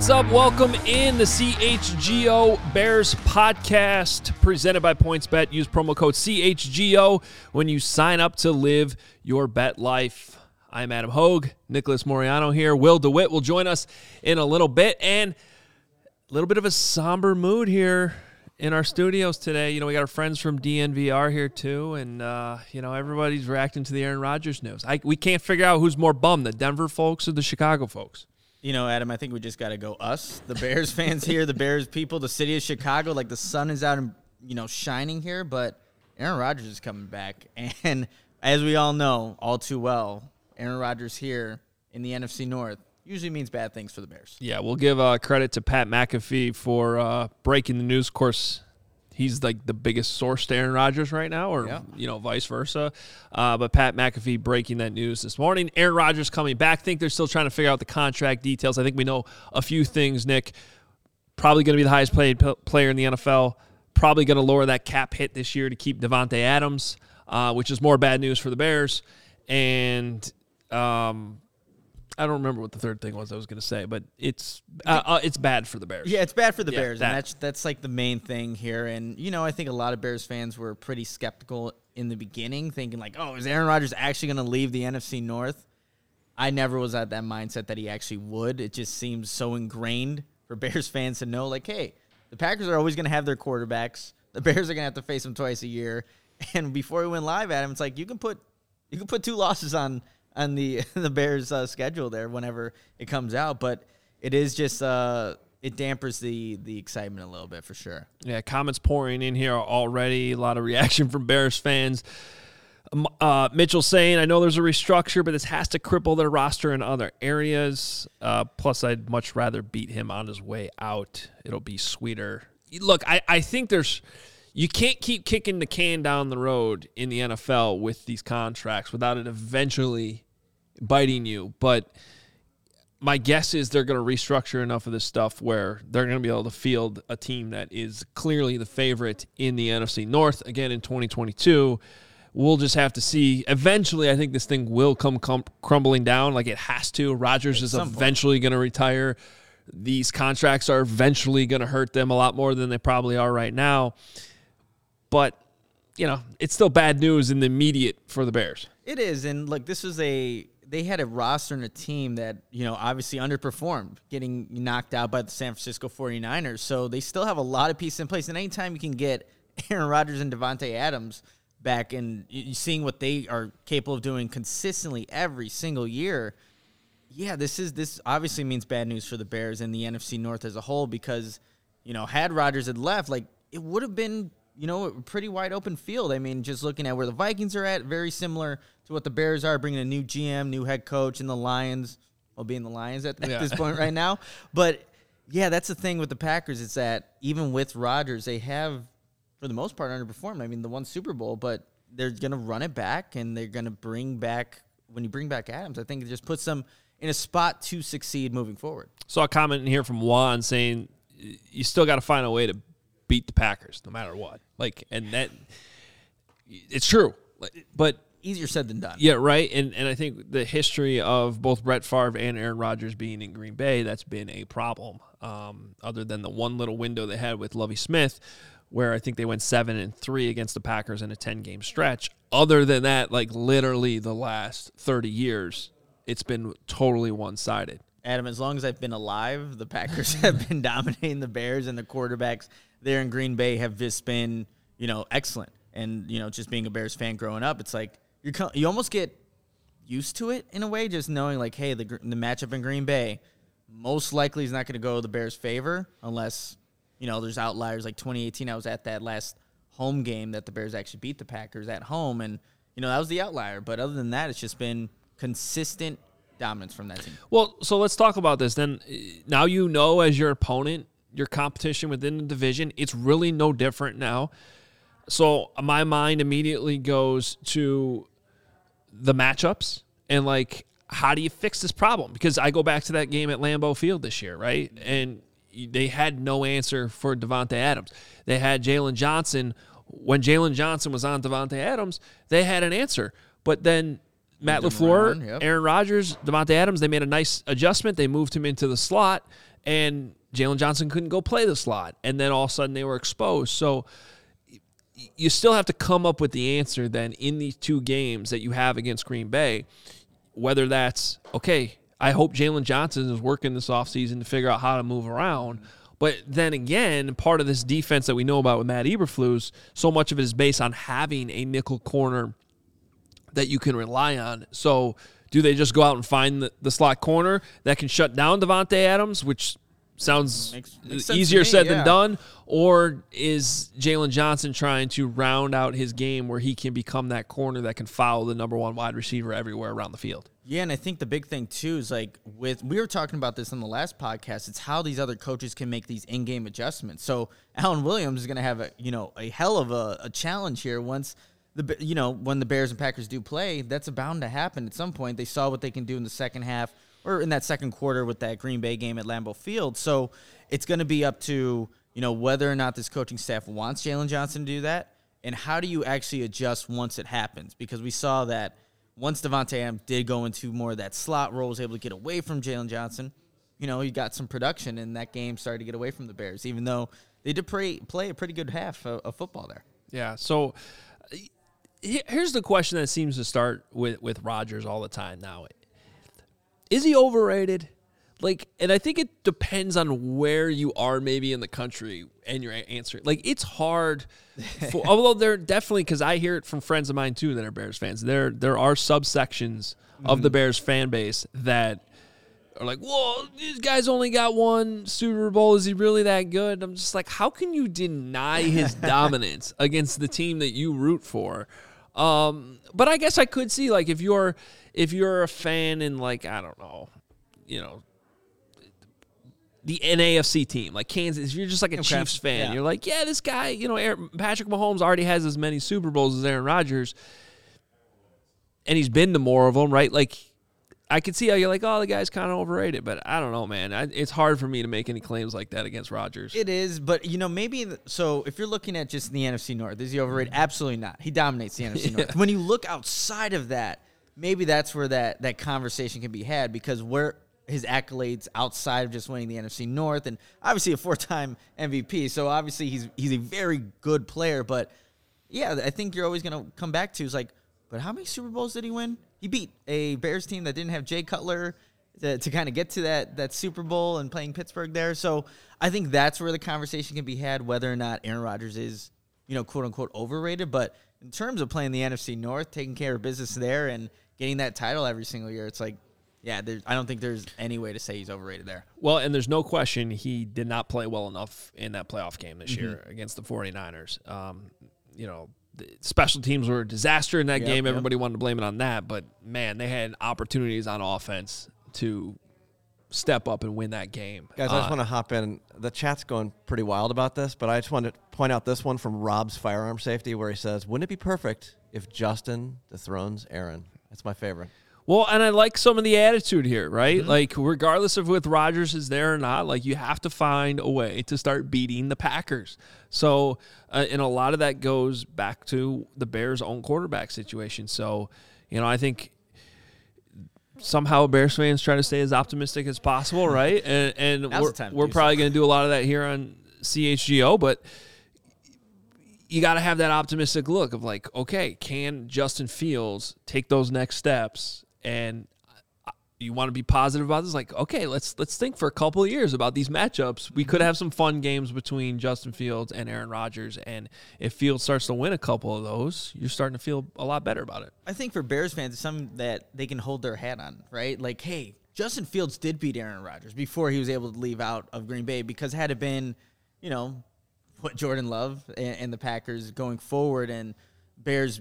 What's up? Welcome in the CHGO Bears podcast presented by PointsBet. Use promo code CHGO when you sign up to live your bet life. I'm Adam Hogue, Nicholas Moreano here. Will DeWitt will join us in a little bit and a little bit of a somber mood here in our studios today. You know, we got our friends from DNVR here too, and uh, you know everybody's reacting to the Aaron Rodgers news. I, we can't figure out who's more bummed, the Denver folks or the Chicago folks. You know, Adam, I think we just got to go us, the Bears fans here, the Bears people, the city of Chicago. Like the sun is out and, you know, shining here, but Aaron Rodgers is coming back. And as we all know, all too well, Aaron Rodgers here in the NFC North usually means bad things for the Bears. Yeah, we'll give uh, credit to Pat McAfee for uh, breaking the news. Of course, he's like the biggest source to Aaron Rodgers right now, or Yeah. you know, vice versa. Uh, but Pat McAfee breaking that news this morning. Aaron Rodgers coming back. think they're still trying to figure out the contract details. I think we know a few things. Nick probably going to be the highest paid p- player in the NFL. Probably going to lower that cap hit this year to keep Davante Adams, uh, which is more bad news for the Bears. And um, I don't remember what the third thing was I was going to say, but it's uh, uh, it's bad for the Bears. Yeah, it's bad for the Yeah, Bears, that. and that's that's like the main thing here. And you know, I think a lot of Bears fans were pretty skeptical in the beginning, thinking like, "Oh, is Aaron Rodgers actually going to leave the NFC North?" I never was at that mindset that he actually would. It just seems so ingrained for Bears fans to know, like, hey, the Packers are always going to have their quarterbacks. The Bears are going to have to face them twice a year. And before we went live, at Adam, it's like you can put you can put two losses on on the the Bears uh, schedule there whenever it comes out, but it is just uh it dampers the the excitement a little bit for sure. Yeah, comments pouring in here already. A lot of reaction from Bears fans. Um, Uh, Mitchell saying, I know there's a restructure, but this has to cripple their roster in other areas. Uh, plus, I'd much rather beat him on his way out. It'll be sweeter. Look, I, I think there's. You can't keep kicking the can down the road in the NFL with these contracts without it eventually biting you. But my guess is they're going to restructure enough of this stuff where they're going to be able to field a team that is clearly the favorite in the NFC North again in 2022. We'll just have to see. Eventually, I think this thing will come crumbling down like it has to. Rodgers is point. eventually going to retire. These contracts are eventually going to hurt them a lot more than they probably are right now. But, you know, it's still bad news in the immediate for the Bears. It is, and look, this was a they had a roster and a team that you know obviously underperformed, getting knocked out by the San Francisco 49ers. So they still have a lot of pieces in place, and anytime you can get Aaron Rodgers and Davante Adams back, and seeing what they are capable of doing consistently every single year, yeah, this is this obviously means bad news for the Bears and the NFC North as a whole because you know had Rodgers had left, like it would have been you know pretty wide open field. I mean, just looking at where the Vikings are at, very similar to what the Bears are, bringing a new GM, new head coach, and the Lions. Well, being the Lions at, at Yeah. this point right now, but yeah, that's the thing with the Packers. It's that even with Rodgers, they have for the most part underperformed. I mean, the one Super Bowl, but they're going to run it back and they're going to bring back when you bring back Adams. I think it just puts them in a spot to succeed moving forward. Saw a comment in here from Juan saying you still got to find a way to beat the Packers no matter what. Like, and that it's true, but Easier said than done. yeah, right. And and I think the history of both Brett Favre and Aaron Rodgers being in Green Bay that's been a problem. Um, other than the one little window they had with Lovie Smith, where I think they went seven and three against the Packers in a 10 game stretch. Other than that, like literally the last 30 years, it's been totally one sided. Adam, as long as I've been alive, the Packers have been dominating the Bears, and the quarterbacks there in Green Bay have just been, you know, excellent. And you know, just being a Bears fan growing up, it's like you you almost get used to it in a way, just knowing like, hey, the the matchup in Green Bay most likely is not going to go the Bears' favor unless you know there's outliers. Like 2018, I was at that last home game that the Bears actually beat the Packers at home, and you know that was the outlier. But other than that, it's just been consistent dominance from that team. Well, so let's talk about this then. Now you know as your opponent, your competition within the division, it's really no different now. So my mind immediately goes to the matchups and like how do you fix this problem? Because I go back to that game at Lambeau Field this year, right? And they had no answer for Davante Adams. They had Jaylon Johnson. When Jaylon Johnson was on Davante Adams, they had an answer. But then Matt LaFleur, yep. Aaron Rodgers, Davante Adams, they made a nice adjustment. They moved him into the slot, and Jaylon Johnson couldn't go play the slot. And then all of a sudden they were exposed. So you still have to come up with the answer then in these two games that you have against Green Bay, whether that's, okay, I hope Jalen Johnson is working this offseason to figure out how to move around. But then again, part of this defense that we know about with Matt Eberflus, so much of it is based on having a nickel corner that you can rely on. So do they just go out and find the, the slot corner that can shut down Davante Adams, which sounds makes, makes easier said yeah. than done, or is Jaylon Johnson trying to round out his game where he can become that corner that can follow the number one wide receiver everywhere around the field? Yeah, and I think the big thing too is like with we were talking about this in the last podcast. It's how these other coaches can make these in-game adjustments. So Alan Williams is going to have a you know a hell of a, a challenge here once the you know when the Bears and Packers do play, that's bound to happen at some point. They saw what they can do in the second half or in that second quarter with that Green Bay game at Lambeau Field. So it's going to be up to you know whether or not this coaching staff wants Jaylon Johnson to do that, and how do you actually adjust once it happens? Because we saw that once Davante Adams did go into more of that slot role, was able to get away from Jaylon Johnson. You know, he got some production, and that game started to get away from the Bears, even though they did play, play a pretty good half of football there. Yeah. So here's the question that seems to start with with Rodgers all the time now. Is he overrated? Like, and I think it depends on where you are, maybe in the country, and your answer. Like, it's hard. For, although there definitely, because I hear it from friends of mine too that are Bears fans. There, there are subsections mm-hmm. of the mm-hmm. Bears fan base that are like, "Whoa, this guy's only got one Super Bowl. Is he really that good?" I'm just like, how can you deny his dominance against the team that you root for? Um, but I guess I could see like if you're if you're a fan in like I don't know, you know, the NAFC team like Kansas. If you're just like a okay. Chiefs fan, yeah. you're like, yeah, this guy, you know, Aaron, Patrick Mahomes already has as many Super Bowls as Aaron Rodgers, and he's been to more of them, right? Like I could see how you're like, oh, the guy's kind of overrated, but I don't know, man. I, it's hard for me to make any claims like that against Rodgers. It is, but you know, maybe the, so. If you're looking at just the NFC North, is he overrated? Absolutely not. He dominates the NFC yeah. North. When you look outside of that, maybe that's where that that conversation can be had because where his accolades outside of just winning the NFC North and obviously a four-time MVP. So obviously he's he's a very good player, but yeah, I think you're always going to come back to is like, but how many Super Bowls did he win? He beat a Bears team that didn't have Jay Cutler to, to kind of get to that that Super Bowl and playing Pittsburgh there. So I think that's where the conversation can be had whether or not Aaron Rodgers is, you know, quote unquote overrated. But in terms of playing the NFC North, taking care of business there and getting that title every single year, it's like yeah, I don't think there's any way to say he's overrated there. Well, and there's no question he did not play well enough in that playoff game this mm-hmm. year against the 49ers. Um, you know, special teams were a disaster in that yep, game. Everybody yep. wanted to blame it on that, but man, they had opportunities on offense to step up and win that game. Guys, I just uh, want to hop in. The chat's going pretty wild about this, but I just want to point out this one from Rob's firearm safety where he says, "Wouldn't it be perfect if Justin dethrones Aaron?" That's my favorite. Well, and I like some of the attitude here, right? Mm-hmm. Like, regardless of if Rodgers is there or not, like you have to find a way to start beating the Packers. So, uh, and a lot of that goes back to the Bears' own quarterback situation. So, you know, I think somehow Bears fans try to stay as optimistic as possible, right? And, and we're, we're probably going to do a lot of that here on CHGO, but you got to have that optimistic look of like, okay, can Justin Fields take those next steps? And you want to be positive about this? Like, okay, let's let's think for a couple of years about these matchups. We could mm-hmm. have some fun games between Justin Fields and Aaron Rodgers, and if Fields starts to win a couple of those, you're starting to feel a lot better about it. I think for Bears fans, it's something that they can hold their hat on, right? Like, hey, Justin Fields did beat Aaron Rodgers before he was able to leave out of Green Bay because had it been, you know, what Jordan Love and, and the Packers going forward and Bears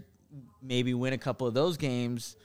maybe win a couple of those games,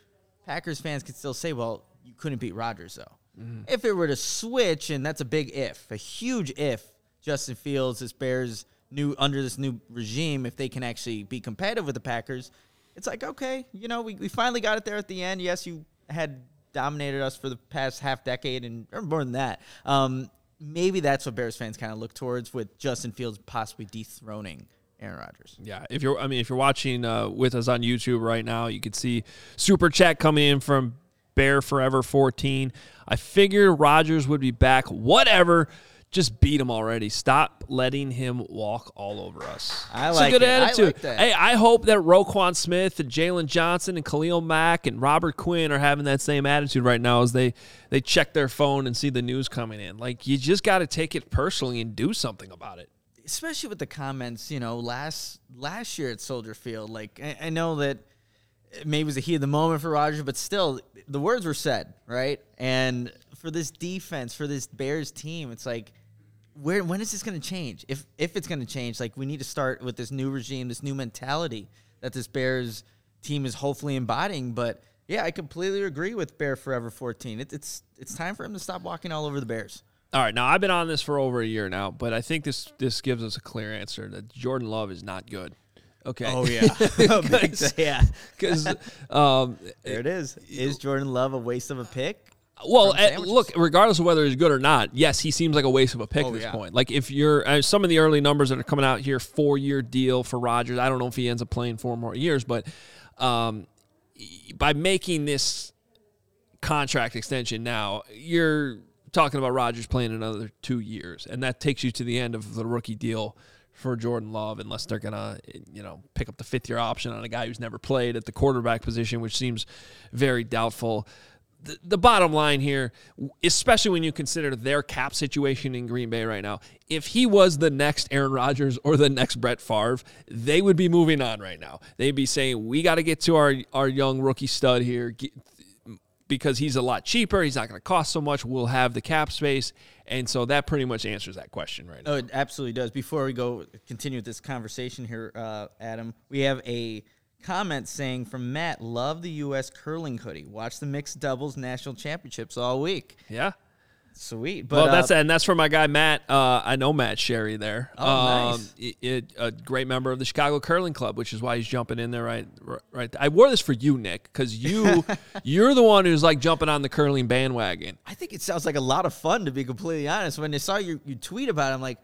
Packers fans could still say, well, you couldn't beat Rodgers though. Mm-hmm. If it were to switch, and that's a big if, a huge if, Justin Fields, this Bears new under this new regime, if they can actually be competitive with the Packers, it's like okay, you know, we, we finally got it there at the end. Yes, you had dominated us for the past half decade and or more than that. Um, maybe that's what Bears fans kind of look towards with Justin Fields possibly dethroning Aaron Rodgers. Yeah, if you're, I mean, if you're watching uh, with us on YouTube right now, you can see super chat coming in from Bear Forever 14. I figured Rodgers would be back. Whatever. Just beat him already. Stop letting him walk all over us. I like it's a good it. attitude. I like that. Hey, I hope that Roquan Smith and Jaylon Johnson and Khalil Mack and Robert Quinn are having that same attitude right now as they they check their phone and see the news coming in. Like you just got to take it personally and do something about it. Especially with the comments, you know, last last year at Soldier Field. Like I, I know that maybe was a heat of the moment for Rodgers, but still the words were said, right? And for this defense, for this Bears team, it's like where when is this going to change? If if it's going to change, like we need to start with this new regime, this new mentality that this Bears team is hopefully embodying. But yeah, I completely agree with Bear Forever 14. It, it's it's time for him to stop walking all over the Bears. All right, now I've been on this for over a year now, but I think this this gives us a clear answer that Jordan Love is not good. Okay. Oh yeah, yeah. Because um, there it is. Is Jordan Love a waste of a pick? Well, uh, look, regardless of whether he's good or not, yes, he seems like a waste of a pick Oh, at this yeah. point. Like if you're uh, some of the early numbers that are coming out here, four year deal for Rodgers. I don't know if he ends up playing four more years, but um, by making this contract extension now, you're talking about Rodgers playing another two years, and that takes you to the end of the rookie deal for Jordan Love, unless they're gonna, you know, pick up the fifth year option on a guy who's never played at the quarterback position, which seems very doubtful. The, the bottom line here, especially when you consider their cap situation in Green Bay right now, if he was the next Aaron Rodgers or the next Brett Favre, they would be moving on right now. They'd be saying, "We got to get to our our young rookie stud here." Get, because he's a lot cheaper. He's not going to cost so much. We'll have the cap space. And so that pretty much answers that question right now. Oh, it absolutely does. Before we go continue with this conversation here, uh, Adam, we have a comment saying from Matt, love the U.S. curling hoodie. Watch the mixed doubles national championships all week. Yeah. Sweet. But well, that's uh, and that's for my guy Matt. Uh, I know Matt Sherry there. Oh, nice. it, it- a great member of the Chicago Curling Club, which is why he's jumping in there right, right. right. I wore this for you, Nick, because you you're the one who's like jumping on the curling bandwagon. I think it sounds like a lot of fun to be completely honest. When I saw you, you tweet about it, I'm like,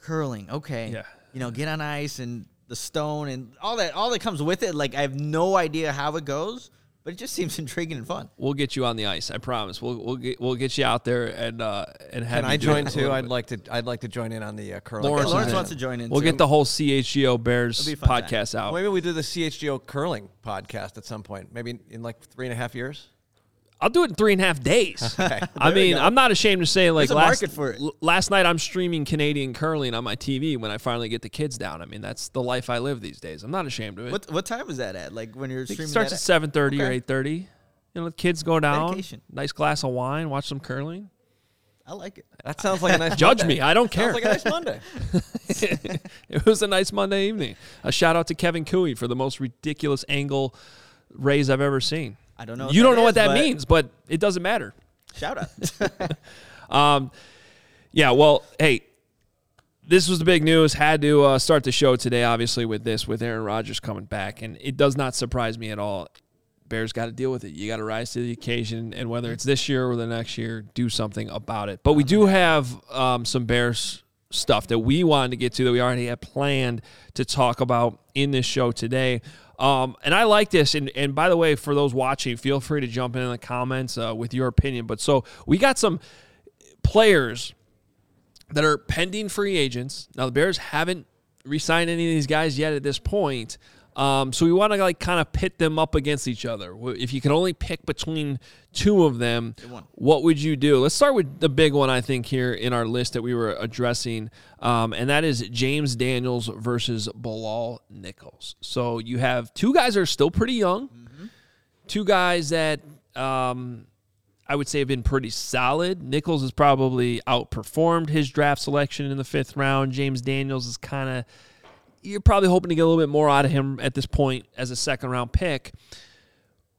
curling, okay. Yeah. You know, get on ice and the stone and all that all that comes with it. Like I have no idea how it goes, but it just seems intriguing and fun. We'll get you on the ice. I promise. We'll we'll get we'll get you out there and uh and have Can you I do join too? I'd like to. I'd like to join in on the uh, curling. Lawrence Lawrence wants to join in. We'll too. get the whole CHGO Bears It'll be a time. podcast out. Maybe we do the CHGO curling podcast at some point. Maybe in like three and a half years. I'll do it in three and a half days. I mean. I'm not ashamed to say like last, for last night I'm streaming Canadian curling on my TV when I finally get the kids down. I mean, that's the life I live these days. I'm not ashamed of it. What what time is that at? Like when you're I think it streaming starts that at 7:30 Okay. or 8:30. You know, the kids go down. Dedication. Nice glass of wine, watch some curling. I like it. That sounds like a nice. Judge Monday. me, I don't care. Sounds like a nice Monday. it was a nice Monday evening. A shout out to Kevin Cooey for the most ridiculous angle raise I've ever seen. I don't know You don't know is, what that but- means, but it doesn't matter. Shout out. Um, yeah, well, hey, this was the big news. Had to uh, start the show today, obviously, with this, with Aaron Rodgers coming back. And it does not surprise me at all. Bears got to deal with it. You got to rise to the occasion. And whether it's this year or the next year, do something about it. But we do have um, some Bears stuff that we wanted to get to that we already had planned to talk about in this show today. Um, and I like this. And, and by the way, for those watching, feel free to jump in in the comments uh, with your opinion. But so we got some players that are pending free agents. Now the Bears haven't re signed any of these guys yet at this point. Um, so we want to like kind of pit them up against each other. If you can only pick between two of them, what would you do? Let's start with the big one I think here in our list that we were addressing, um, and that is James Daniels versus Bilal Nichols. So you have two guys that are still pretty young, two guys that um, I would say have been pretty solid. Nichols has probably outperformed his draft selection in the fifth round. James Daniels is kind of you're probably hoping to get a little bit more out of him at this point as a second round pick.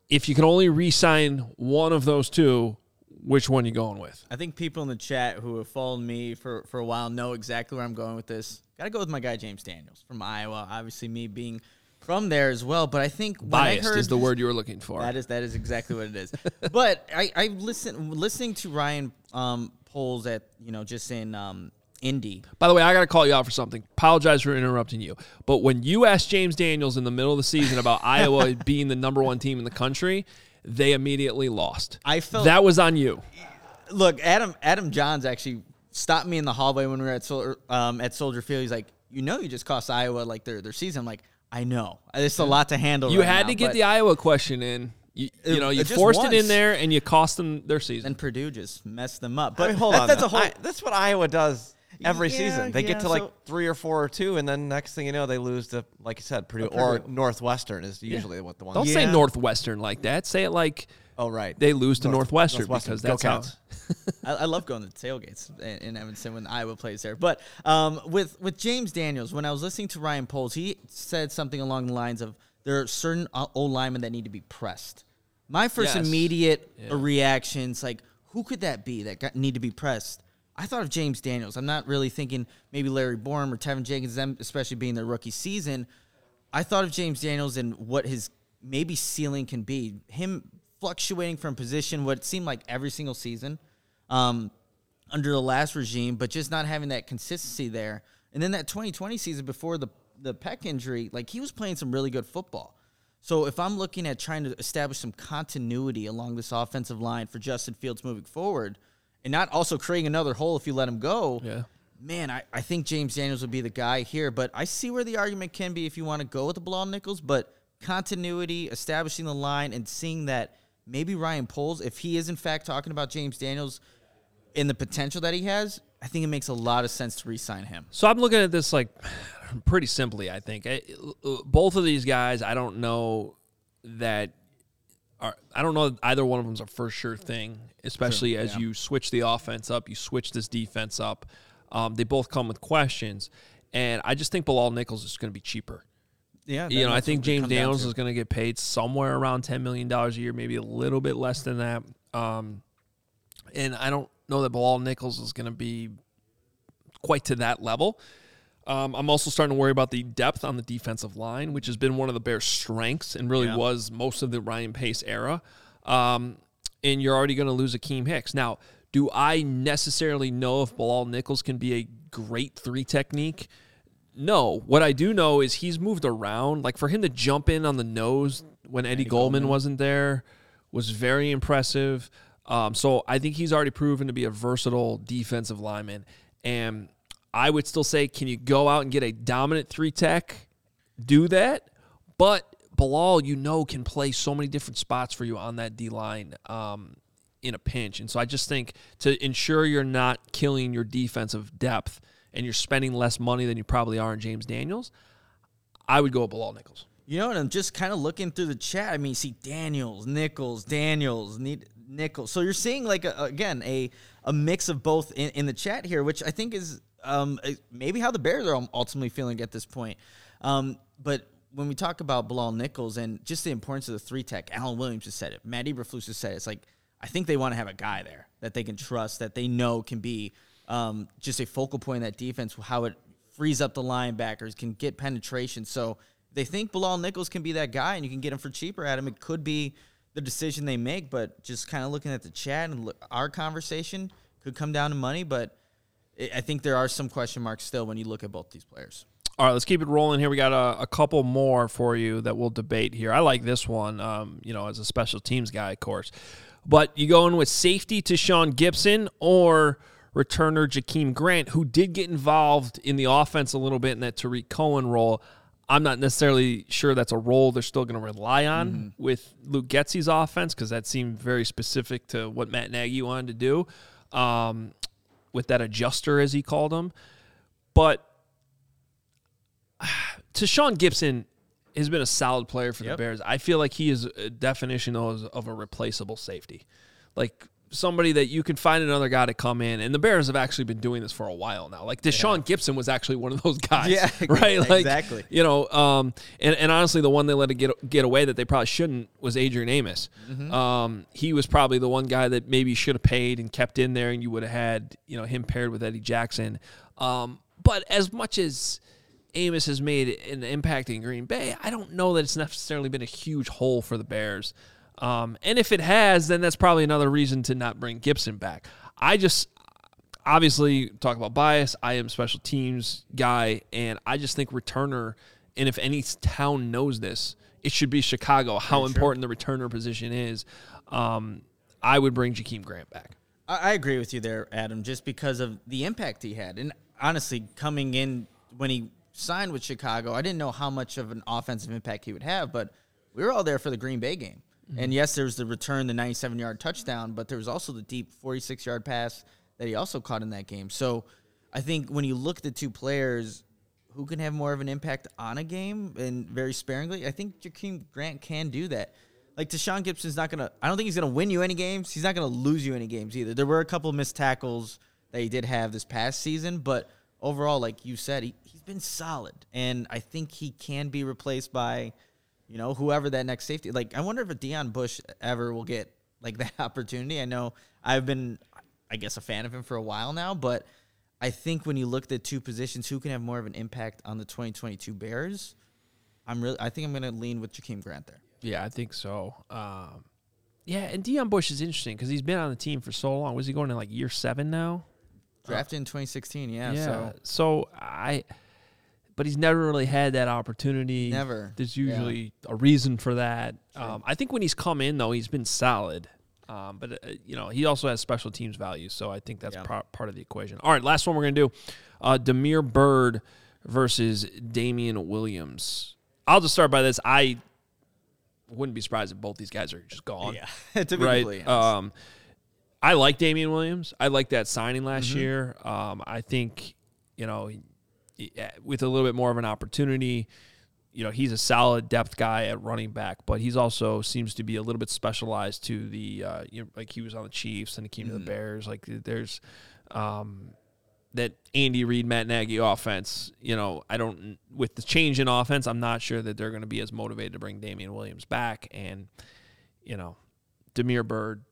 If you can only re-sign one of those two, which one you going with? I think people in the chat who have followed me for, for a while know exactly where I'm going with this. Got to go with my guy James Daniels from Iowa. Obviously, me being from there as well. But I think Biased I heard is the word you were looking for. That is that is exactly what it is. but I I listen listening to Ryan um, polls at you know just in um, Indy. By the way, I got to call you out for something. Apologize for interrupting you. But when you asked James Daniels in the middle of the season about Iowa being the number one team in the country, they immediately lost. I felt that was on you. look, Adam Adam Jahns actually stopped me in the hallway when we were at Sol- um, at Soldier Field. He's like, "You know, you just cost Iowa like their their season." I'm like, "I know. It's a lot to handle." You right had now, to get the Iowa question in. You, you know, you it just forced it in there and you cost them their season. And Purdue just messed them up. I But mean, hold that- on. That's though. a whole. I- that's what Iowa does every Yeah, season. They yeah, get to like so- three or four or two, and then next thing you know, they lose to, like you said, Purdue, or Purdue. Northwestern is usually what the one. Don't say Northwestern like that. Say it like Oh right. they lose to North- Northwestern, Northwestern. because Go that's how. I, I love going to tailgates in, in Evanston when Iowa plays there. But um, with with James Daniels, when I was listening to Ryan Poles, he said something along the lines of there are certain old linemen that need to be pressed. My first Yes. immediate Yeah. reactions like, who could that be that got, need to be pressed? I thought of James Daniels. I'm not really thinking maybe Larry Borom or Teven Jenkins, them especially being their rookie season. I thought of James Daniels and what his maybe ceiling can be. Him fluctuating from position, what seemed like every single season um, under the last regime, but just not having that consistency there. And then that 2020 season before the the Peck injury, like he was playing some really good football. So if I'm looking at trying to establish some continuity along this offensive line for Justin Fields moving forward, and not also creating another hole if you let him go, Yeah. man, I, I think James Daniels would be the guy here. But I see where the argument can be if you want to go with the Bilal Nichols, but continuity, establishing the line, and seeing that maybe Ryan Poles, if he is in fact talking about James Daniels and the potential that he has, I think it makes a lot of sense to re-sign him. So I'm looking at this like pretty simply. I think I, uh, both of these guys. I don't know that. Are, I don't know that either one of them's a for sure thing, especially as yeah. you switch the offense up, you switch this defense up. Um, they both come with questions, and I just think Bilal Nichols is going to be cheaper. Yeah, you know, I think James Daniels is going to get paid somewhere around ten million dollars a year, maybe a little bit less than that. Um, and I don't know that Bilal Nichols is going to be quite to that level. Um, I'm also starting to worry about the depth on the defensive line, which has been one of the Bears' strengths and really Yeah. was most of the Ryan Pace era. Um, and you're already going to lose Akiem Hicks. Now, do I necessarily know if Bilal Nichols can be a great three technique? No. What I do know is he's moved around. Like for him to jump in on the nose when Eddie, Goldman, wasn't there was very impressive. Um, so I think he's already proven to be a versatile defensive lineman. And I would still say, can you go out and get a dominant three tech? Do that. But Bilal, you know, can play so many different spots for you on that D line um, in a pinch. And so I just think to ensure you're not killing your defensive depth and you're spending less money than you probably are in James Daniels, I would go with Bilal Nichols. You know, and I'm just kind of looking through the chat. I mean, see Daniels, Nichols, Daniels, Need, Nichols. So you're seeing like a, again a a mix of both in, in the chat here, which I think is um, uh, maybe how the Bears are ultimately feeling at this point. Um, but when we talk about Bilal Nichols and just the importance of the three tech, Alan Williams just said it. Matt Eberflus just said it. It's like I think they want to have a guy there that they can trust, that they know can be um, just a focal point in that defense. How it frees up the linebackers, can get penetration. So they think Bilal Nichols can be that guy, and you can get him for cheaper at him. It could be the decision they make, but just kind of looking at the chat and our conversation could come down to money. But I think there are some question marks still when you look at both these players. All right, let's keep it rolling here. We got a, a couple more for you that we'll debate here. I like this one, um, you know, as a special teams guy, of course. But you going with safety Tashaun Gipson or returner Jakeem Grant, who did get involved in the offense a little bit in that Tarik Cohen role. I'm not necessarily sure that's a role they're still going to rely on Mm-hmm. with Luke Getsy's offense because that seemed very specific to what Matt Nagy wanted to do um, with that adjuster, as he called him. But Tashaun Gipson has been a solid player for the Yep. Bears. I feel like he is a definition of, of a replaceable safety, like somebody that you can find another guy to come in. And the Bears have actually been doing this for a while now. Like Tashaun Gipson was actually one of those guys. Yeah, right. Like, exactly. You know, um, and and honestly, the one they let it get get away that they probably shouldn't was Adrian Amos. Mm-hmm. Um, he was probably the one guy that maybe should have paid and kept in there, and you would have had you know him paired with Eddie Jackson. Um, but as much as Amos has made an impact in Green Bay, I don't know that it's necessarily been a huge hole for the Bears. Um, and if it has, then that's probably another reason to not bring Gipson back. I just obviously talk about bias. I am special teams guy, and I just think returner. And if any town knows this, it should be Chicago. How important the returner position is. Um, I would bring Jakeem Grant back. I, I agree with you there, Adam, just because of the impact he had. And honestly, coming in when he signed with Chicago, I didn't know how much of an offensive impact he would have, but we were all there for the Green Bay game. And mm-hmm. yes, there was the return, the 97 yard touchdown, but there was also the deep 46 yard pass that he also caught in that game. So I think when you look at the two players, who can have more of an impact on a game and very sparingly, I think Jakeem Grant can do that. Like Tashaun Gipson's not gonna. I don't think he's gonna win you any games. He's not gonna lose you any games either. There were a couple of missed tackles that he did have this past season, but overall, like you said, he, he's been solid, and I think he can be replaced by, you know, whoever that next safety. Like I wonder if a Deon Bush ever will get like that opportunity. I know I've been, I guess, a fan of him for a while now, but I think when you look at the two positions, who can have more of an impact on the 2022 Bears? I'm really. I think I'm gonna lean with Jakeem Grant there. Yeah, I think so. Um, yeah, and Deon Bush is interesting because he's been on the team for so long. Was he going in like year seven now? Drafted in 2016, yeah. Yeah. So So I, but he's never really had that opportunity. Never. There's Yeah. usually a reason for that. Um, I think when he's come in though, he's been solid. Um, but uh, you know, he also has special teams value, so I think that's Yeah. par- part of the equation. All right, last one we're gonna do: uh, Damiere Byrd versus Damien Williams. I'll just start by this. I wouldn't be surprised if both these guys are just gone yeah, to be right? Um, I like Damien Williams. I like that signing last Mm-hmm. year. Um, I think you know, with a little bit more of an opportunity, you know, he's a solid depth guy at running back, but he's also seems to be a little bit specialized to the uh, you know, like he was on the Chiefs and he came to the Mm. Bears. Like there's um, that Andy Reid, Matt Nagy offense. You know, I don't with the change in offense, I'm not sure that they're going to be as motivated to bring Damien Williams back. And you know, Damiere Byrd,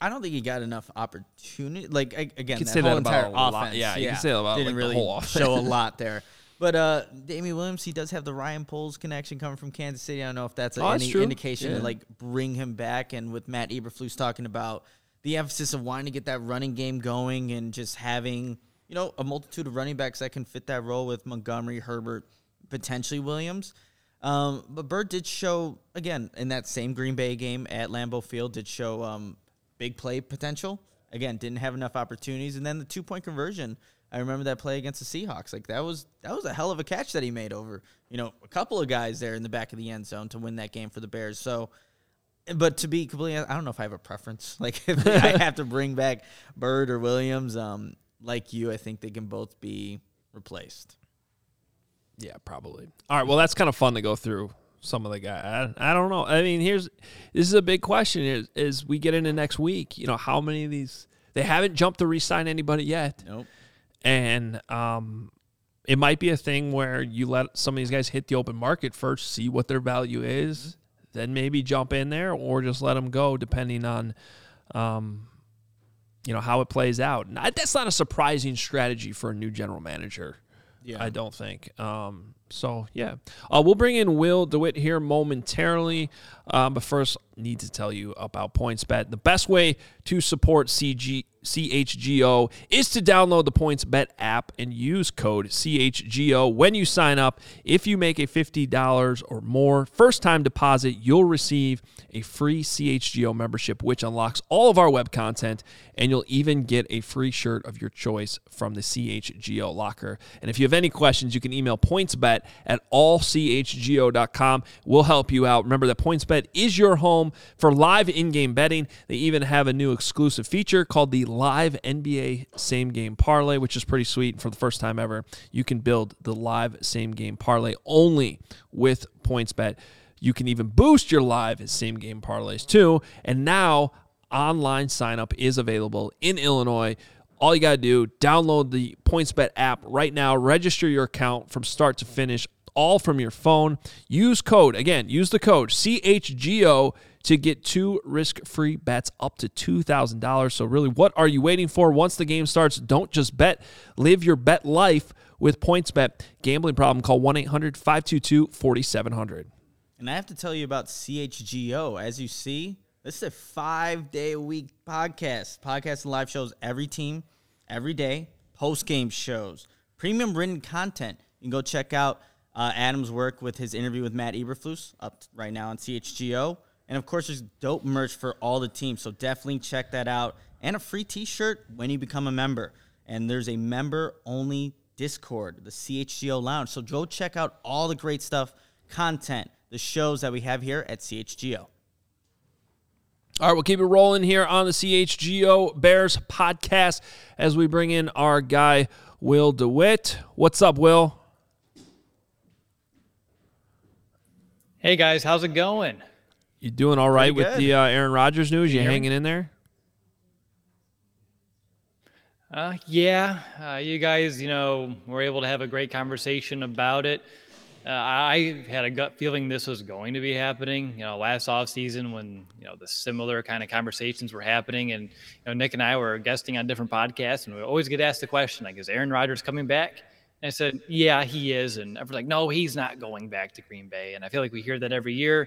I don't think he got enough opportunity. Like I- again, could that say whole that about entire lot- offense. yeah, you can say that about, didn't like, the really whole show a lot there. But uh, Damien Williams, he does have the Ryan Poles connection coming from Kansas City. I don't know if that's Oh, any true. indication Yeah. to like bring him back. And with Matt Eberflus talking about the emphasis of wanting to get that running game going and just having you know a multitude of running backs that can fit that role with Montgomery, Herbert, potentially Williams. Um, but Byrd did show again in that same Green Bay game at Lambeau Field did show um, big play potential. Again, didn't have enough opportunities, and then the two point conversion. I remember that play against the Seahawks. Like that was that was a hell of a catch that he made over you know a couple of guys there in the back of the end zone to win that game for the Bears. So, but to be completely, honest, I don't know if I have a preference. Like if I have to bring back Byrd or Williams, um, like you, I think they can both be replaced. Yeah, probably. All right. Well, that's kind of fun to go through some of the guys. I, I don't know. I mean, here's this is a big question. Is is we get into next week? You know, how many of these they haven't jumped to re-sign anybody yet, Nope. and um, it might be a thing where you let some of these guys hit the open market first, see what their value is, then maybe jump in there, or just let them go, depending on. Um, you know how it plays out. That's not a surprising strategy for a new general manager. Yeah. I don't think. Um, So yeah, uh, we'll bring in Will DeWitt here momentarily, um, but first need to tell you about PointsBet. The best way to support CG CHGO is to download the PointsBet app and use code CHGO when you sign up. If you make a $50 or more first time deposit, you'll receive a free CHGO membership, which unlocks all of our web content, and you'll even get a free shirt of your choice from the CHGO locker. And if you have any questions, you can email pointsbet at allchgo.com. We'll help you out. Remember that PointsBet is your home for live in game betting. They even have a new exclusive feature called the live NBA same game parlay, which is pretty sweet. For the first time ever, you can build the live same game parlay only with PointsBet. You can even boost your live same game parlays too. And now online sign up is available in Illinois. All you got to do, download the PointsBet app right now, register your account from start to finish, all from your phone. Use code, again, use the code CHGO to get two risk free bets up to $2,000. So, really, what are you waiting for? Once the game starts, don't just bet, live your bet life with PointsBet. Gambling problem, call 1 800 522 4700. And I have to tell you about CHGO. As you see, this is a five day a week podcast. Podcast and live shows every team, every day, post game shows, premium written content. You can go check out uh, Adam's work with his interview with Matt Eberflus up right now on CHGO. And of course, there's dope merch for all the teams. So definitely check that out. And a free t shirt when you become a member. And there's a member only Discord, the CHGO Lounge. So go check out all the great stuff, content, the shows that we have here at CHGO. All right, we'll keep it rolling here on the CHGO Bears podcast as we bring in our guy, Will DeWitt. What's up, Will? Hey, guys, how's it going? You doing all right with the uh, Aaron Rodgers news? You hanging in there? Uh, yeah, uh, you guys, you know, were able to have a great conversation about it. Uh, I had a gut feeling this was going to be happening. You know, last off season when you know the similar kind of conversations were happening, and you know Nick and I were guesting on different podcasts, and we always get asked the question like, "Is Aaron Rodgers coming back?" And I said, "Yeah, he is," and everyone's like, "No, he's not going back to Green Bay." And I feel like we hear that every year.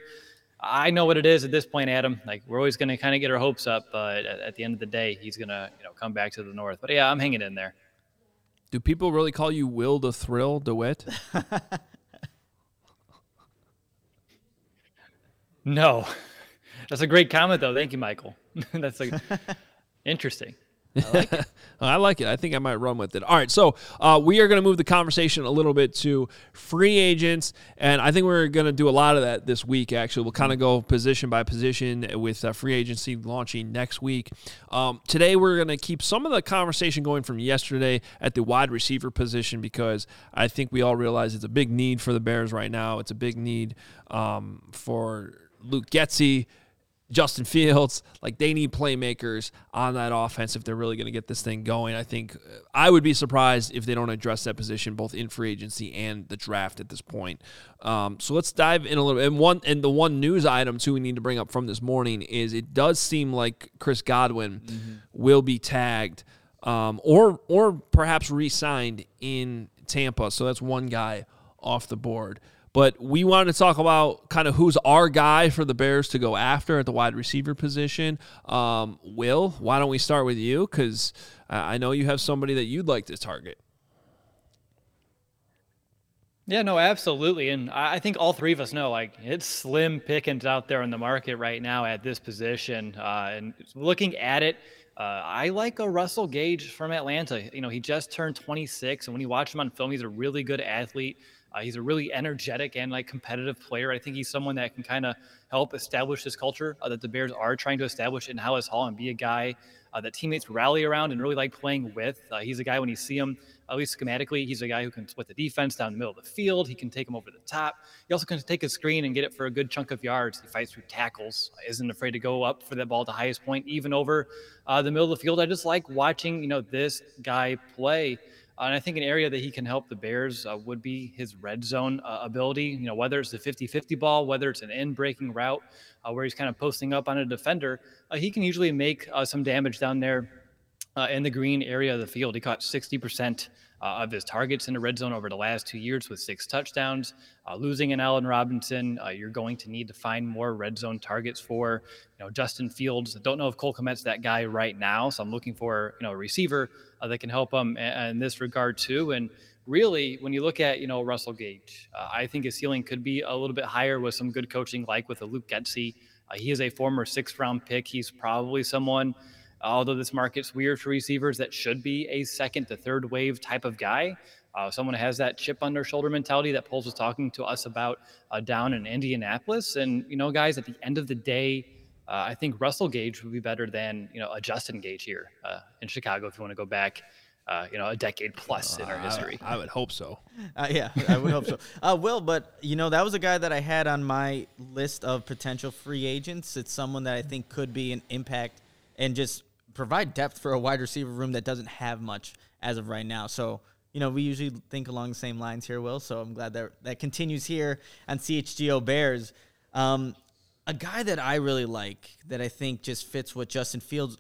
I know what it is at this point, Adam. Like we're always going to kind of get our hopes up, but at, at, the end of the day, he's going to you know come back to the north. But yeah, I'm hanging in there. Do people really call you Will the Thrill DeWitt? no, that's a great comment though. Thank you, Michael. that's like interesting. I like it. I think I might run with it. All right, so uh, we are going to move the conversation a little bit to free agents, and I think we're going to do a lot of that this week. Actually, we'll kind of go position by position with uh, free agency launching next week. Um, today, we're going to keep some of the conversation going from yesterday at the wide receiver position because I think we all realize it's a big need for the Bears right now. It's a big need um, for Luke Getsy Justin Fields, like they need playmakers on that offense if they're really going to get this thing going. I think uh, I would be surprised if they don't address that position both in free agency and the draft at this point. Um, so let's dive in a little. And one and the one news item too we need to bring up from this morning is it does seem like Chris Godwin mm-hmm. will be tagged um, or or perhaps re-signed in Tampa. So that's one guy off the board. But we wanted to talk about kind of who's our guy for the Bears to go after at the wide receiver position. Um, Will, why don't we start with you? Because I know you have somebody that you'd like to target. Yeah, no, absolutely. And I think all three of us know like it's slim pickings out there in the market right now at this position. Uh, and looking at it, uh, I like a Russell Gage from Atlanta. You know, he just turned 26, and when you watch him on film, he's a really good athlete. Uh, he's a really energetic and like competitive player. I think he's someone that can kind of help establish this culture uh, that the Bears are trying to establish in Halas Hall and be a guy uh, that teammates rally around and really like playing with. Uh, he's a guy when you see him, at least schematically, he's a guy who can split the defense down the middle of the field. He can take him over the top. He also can take a screen and get it for a good chunk of yards. He fights through tackles, isn't afraid to go up for that ball at the highest point, even over uh, the middle of the field. I just like watching, you know, this guy play. And I think an area that he can help the Bears uh, would be his red zone uh, ability. You know, whether it's the 50 50 ball, whether it's an in breaking route uh, where he's kind of posting up on a defender, uh, he can usually make uh, some damage down there uh, in the green area of the field. He caught 60% uh, of his targets in the red zone over the last two years with six touchdowns. Uh, losing an Allen Robinson, uh, you're going to need to find more red zone targets for, you know, Justin Fields. I don't know if Cole Kmet's that guy right now, so I'm looking for, you know, a receiver uh, that can help him in, in this regard too. And really, when you look at you know Russell Gage, uh, I think his ceiling could be a little bit higher with some good coaching, like with a Luke Getsy. He is a former sixth round pick. He's probably someone, although this market's weird for receivers, that should be a second to third wave type of guy. Uh, someone who has that chip on their shoulder mentality that Poles was talking to us about uh, down in Indianapolis. And you know, guys, at the end of the day. Uh, I think Russell Gage would be better than you know a Justin Gage here uh, in Chicago if you want to go back uh, you know, a decade plus in our history. I, I would hope so. Uh, yeah, I would hope so. Uh, Will, but you know that was a guy that I had on my list of potential free agents. It's someone that I think could be an impact and just provide depth for a wide receiver room that doesn't have much as of right now. So you know we usually think along the same lines here, Will. So I'm glad that that continues here on CHGO Bears. Um, a guy that I really like that I think just fits what Justin Fields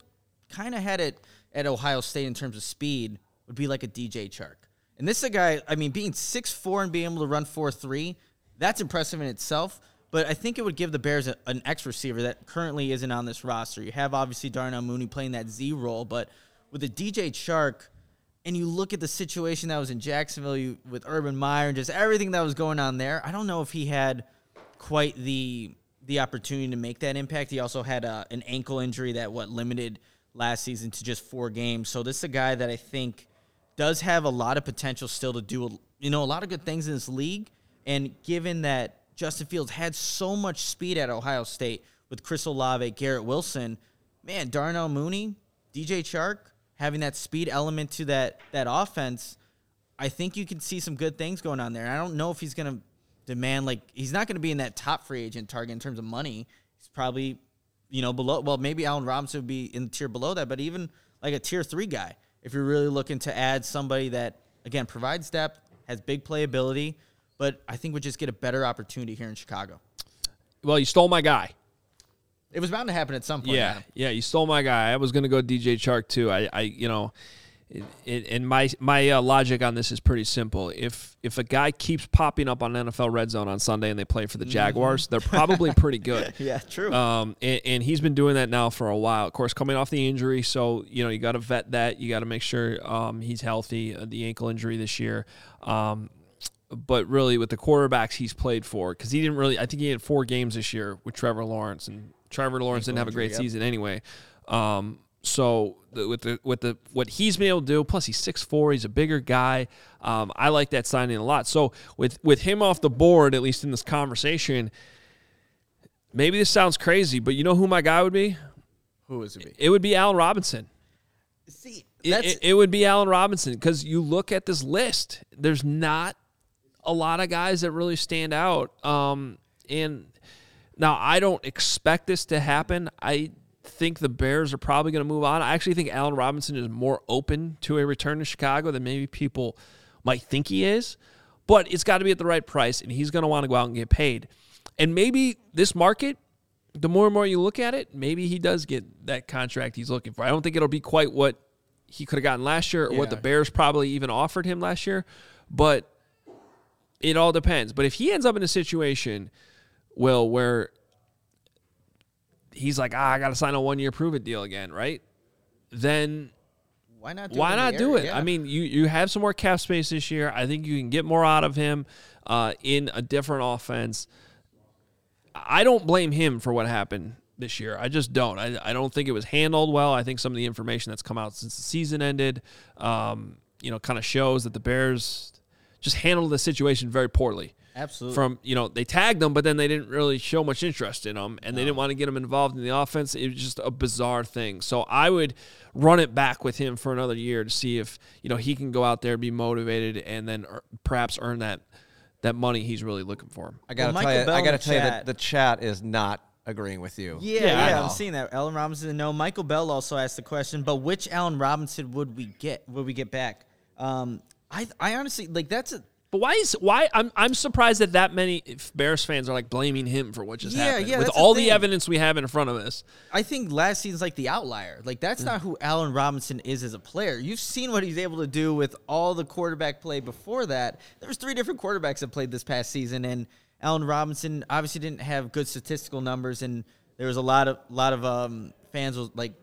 kind of had it at Ohio State in terms of speed would be like a DJ Chark. And this is a guy, I mean, being 6'4 and being able to run 4'3, that's impressive in itself. But I think it would give the Bears a, an X receiver that currently isn't on this roster. You have obviously Darnell Mooney playing that Z role, but with a DJ Chark, and you look at the situation that was in Jacksonville you, with Urban Meyer and just everything that was going on there, I don't know if he had quite the the opportunity to make that impact. He also had a, an ankle injury that what limited – last season to just four games. So this is a guy that I think does have a lot of potential still to do you know a lot of good things in this league. And given that Justin Fields had so much speed at Ohio State with Chris Olave, Garrett Wilson, man, Darnell Mooney, DJ Chark having that speed element to that that offense, I think you can see some good things going on there. I don't know if he's going to demand like he's not going to be in that top free agent target in terms of money. He's probably you know, below. Well, maybe Allen Robinson would be in the tier below that, but even like a tier three guy, if you're really looking to add somebody that again provides depth, has big playability, but I think would just get a better opportunity here in Chicago. Well, you stole my guy. It was bound to happen at some point. Yeah, Adam. yeah, you stole my guy. I was going to go DJ Chark too. I, I, you know, it, it, and my my uh, logic on this is pretty simple. If if a guy keeps popping up on NFL Red Zone on Sunday and they play for the. Jaguars, mm-hmm. they're probably pretty good. yeah, true. Um, and, and, he's been doing that now for a while. Of course, coming off the injury, so you know you got to vet that. You got to make sure um, he's healthy. Uh, the ankle injury this year. Um, but really, with the quarterbacks he's played for, because he didn't really. I think he had four games this year with Trevor Lawrence, and Trevor Lawrence didn't have a great season anyway. Um, so the, with the with the what he's been able to do, plus he's six four, he's a bigger guy. Um, I like that signing a lot. So with with him off the board, at least in this conversation, maybe this sounds crazy, but you know who my guy would be? Who is it? Be? It would be Allen Robinson. See, it, it, it would be Allen Robinson because you look at this list. There's not a lot of guys that really stand out. Um, and now I don't expect this to happen. I think the Bears are probably going to move on. I actually think Allen Robinson is more open to a return to Chicago than maybe people might think he is. But it's got to be at the right price, and he's going to want to go out and get paid. And maybe this market, the more and more you look at it, maybe he does get that contract he's looking for. I don't think it'll be quite what he could have gotten last year or yeah. what the Bears probably even offered him last year, but it all depends. But if he ends up in a situation, well, where he's like, ah, I got to sign a one year prove it deal again, right? Then why not? Do why not do it? Yeah. I mean, you you have some more cap space this year. I think you can get more out of him uh, in a different offense. I don't blame him for what happened this year. I just don't. I, I don't think it was handled well. I think some of the information that's come out since the season ended, um, you know, kind of shows that the Bears just handled the situation very poorly. Absolutely. From you know they tagged them, but then they didn't really show much interest in them, and no. they didn't want to get him involved in the offense. It was just a bizarre thing. So I would run it back with him for another year to see if you know he can go out there, be motivated, and then perhaps earn that that money he's really looking for. I gotta well, tell you, I gotta tell you that the chat is not agreeing with you. Yeah, yeah, yeah I'm seeing that. Allen Robinson, no. Michael Bell also asked the question, but which Allen Robinson would we get? Would we get back? Um, I I honestly like that's a But why is why I'm I'm surprised that that many Bears fans are like blaming him for what just Yeah, happened yeah, with that's the all the evidence we have in front of us. I think last season's like the outlier. Like that's not who Allen Robinson is as a player. You've seen what he's able to do with all the quarterback play before that. There's three different quarterbacks that played this past season, and Allen Robinson obviously didn't have good statistical numbers, and there was a lot of lot of um, fans was like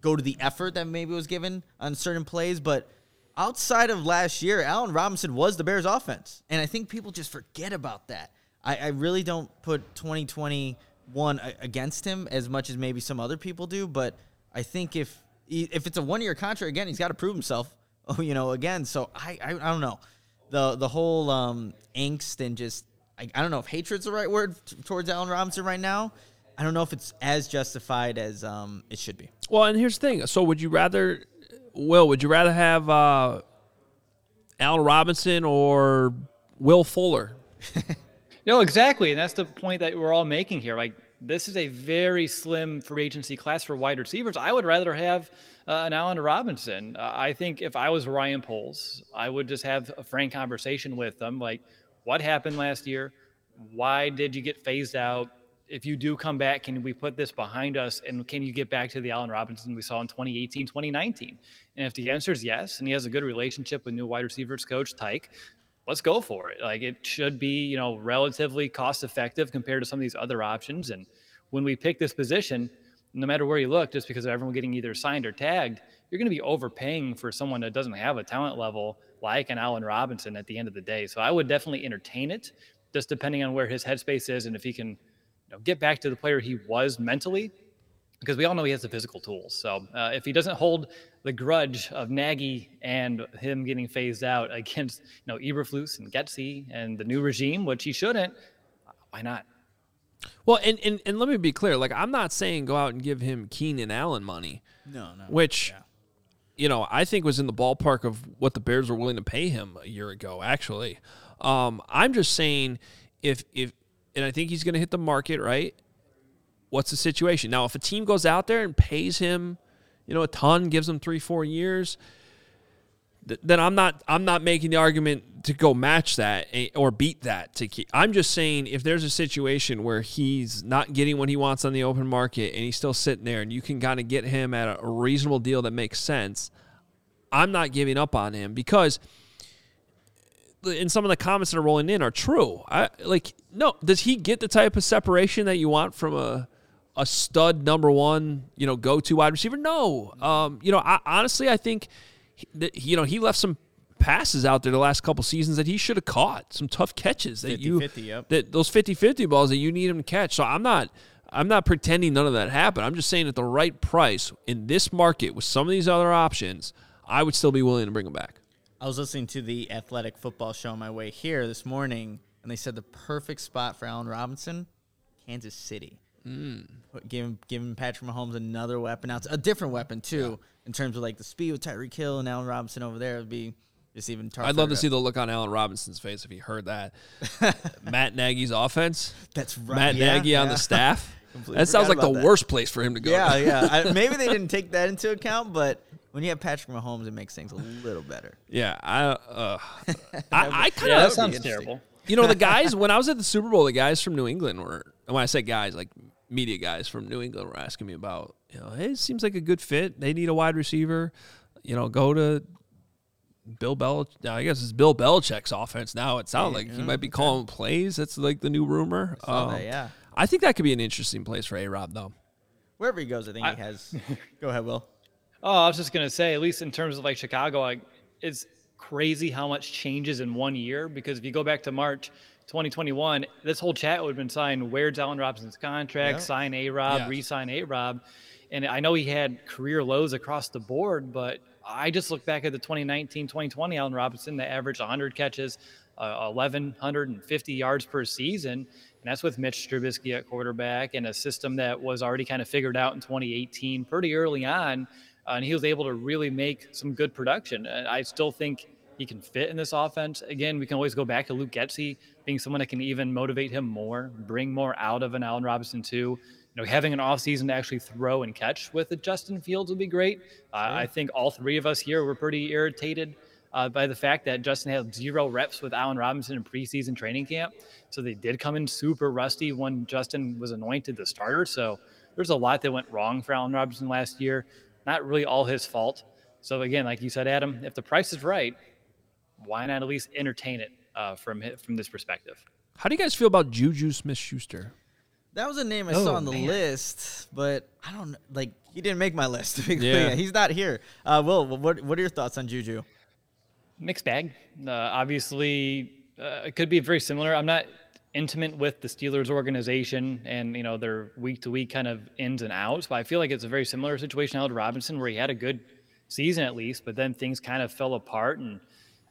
go to the effort that maybe was given on certain plays, but outside of last year, Allen Robinson was the Bears offense. And I think people just forget about that. I, I really don't put 2021 against him as much as maybe some other people do, but I think if if it's a one year contract again, he's got to prove himself. You know, again. So I, I I don't know the the whole um, angst and just I, I don't know if hatred's the right word t- towards Allen Robinson right now. I don't know if it's as justified as um, it should be. Well, and here's the thing. So, would you rather, Will? Would you rather have uh, Allen Robinson or Will Fuller? No, exactly, and that's the point that we're all making here. Like this is a very slim free agency class for wide receivers. I would rather have uh, an Allen Robinson. Uh, I think if I was Ryan Poles, I would just have a frank conversation with them, like what happened last year, why did you get phased out? If you do come back, can we put this behind us and can you get back to the Allen Robinson we saw in 2018, 2019? And if the answer is yes, and he has a good relationship with new wide receivers coach Tyke, let's go for it. Like it should be, you know, relatively cost effective compared to some of these other options. And when we pick this position, no matter where you look, just because of everyone getting either signed or tagged, you're going to be overpaying for someone that doesn't have a talent level like an Allen Robinson at the end of the day. So I would definitely entertain it, just depending on where his headspace is and if he can, know, get back to the player he was mentally because we all know he has the physical tools. So uh, if he doesn't hold the grudge of Nagy and him getting phased out against you know Eberflus and Getsy and the new regime, which he shouldn't, why not? Well, and, and and let me be clear. Like, I'm not saying go out and give him Keenan Allen money, No, no. which, you know, I think was in the ballpark of what the Bears were willing to pay him a year ago. Actually, um, I'm just saying if if and I think he's going to hit the market right. What's the situation now? If a team goes out there and pays him, you know, a ton, gives him three, four years, th- then I'm not I'm not making the argument to go match that eh, or beat that to keep. I'm just saying if there's a situation where he's not getting what he wants on the open market and he's still sitting there and you can kind of get him at a, a reasonable deal that makes sense, I'm not giving up on him because and some of the comments that are rolling in are true. I like no, does he get the type of separation that you want from a a stud number one, you know, go to wide receiver? No. Um, you know, I, honestly, I think he- that you know he left some passes out there the last couple seasons that he should have caught some tough catches that you 50-50, yep. that those 50-50 balls that you need him to catch. So I'm not I'm not pretending none of that happened. I'm just saying at the right price in this market with some of these other options, I would still be willing to bring him back. I was listening to the athletic football show on my way here this morning, and they said the perfect spot for Allen Robinson, Kansas City. Mm. Giving giving Patrick Mahomes another weapon, now it's a different weapon too, in terms of like the speed with Tyreek Hill and Allen Robinson over there would be just even tougher. I'd love to see the look on Allen Robinson's face if he heard that. Matt Nagy's offense. That's right. Matt yeah, Nagy on the staff. That sounds like the that. worst place for him to go. Yeah, yeah. I, maybe they didn't take that into account, but when you have Patrick Mahomes, it makes things a little better. yeah. I, uh, I, I kind Yeah, of that sounds terrible. you know the guys when I was at the Super Bowl, the guys from New England were and when I say guys, like media guys from New England were asking me about, you know, hey, it seems like a good fit. They need a wide receiver. You know, go to Bill Belichick. Now, I guess it's Bill Belichick's offense now. It sounds like he might be calling plays. That's like the new rumor. saw that, Um, yeah. I think that could be an interesting place for A Rob though. Wherever he goes, I think he has. Go ahead, Will. Oh, I was just gonna say, at least in terms of like Chicago, like it's crazy how much changes in one year. Because if you go back to March 2021, this whole chat would have been signed. Where's Allen Robinson's contract? Yeah. Sign A Rob, Yes. re-sign A Rob. And I know he had career lows across the board, but I just look back at the 2019, 2020 Allen Robinson that averaged 100 catches, uh, 1,150 yards per season. And that's with Mitch Trubisky at quarterback and a system that was already kind of figured out in 2018 pretty early on. Uh, and he was able to really make some good production. And I still think he can fit in this offense. Again, we can always go back to Luke Getsy being someone that can even motivate him more, bring more out of an Allen Robinson too. You know, having an offseason to actually throw and catch with a Justin Fields would be great. Uh, I think all three of us here were pretty irritated uh, by the fact that Justin had zero reps with Allen Robinson in preseason training camp. So they did come in super rusty when Justin was anointed the starter. So there's a lot that went wrong for Allen Robinson last year. Not really all his fault. So again, like you said, Adam, if the price is right, why not at least entertain it uh, from from this perspective? How do you guys feel about Juju Smith Schuster? That was a name I Oh, saw on the man. list, but I don't. Like, he didn't make my list. to Yeah. He's not here. Uh, Will, what, what are your thoughts on Juju? mixed bag. Uh, obviously, uh, it could be very similar. I'm not intimate with the Steelers organization and you know their week to week kind of ins and outs, but I feel like it's a very similar situation to Allen Robinson, where he had a good season at least, but then things kind of fell apart, and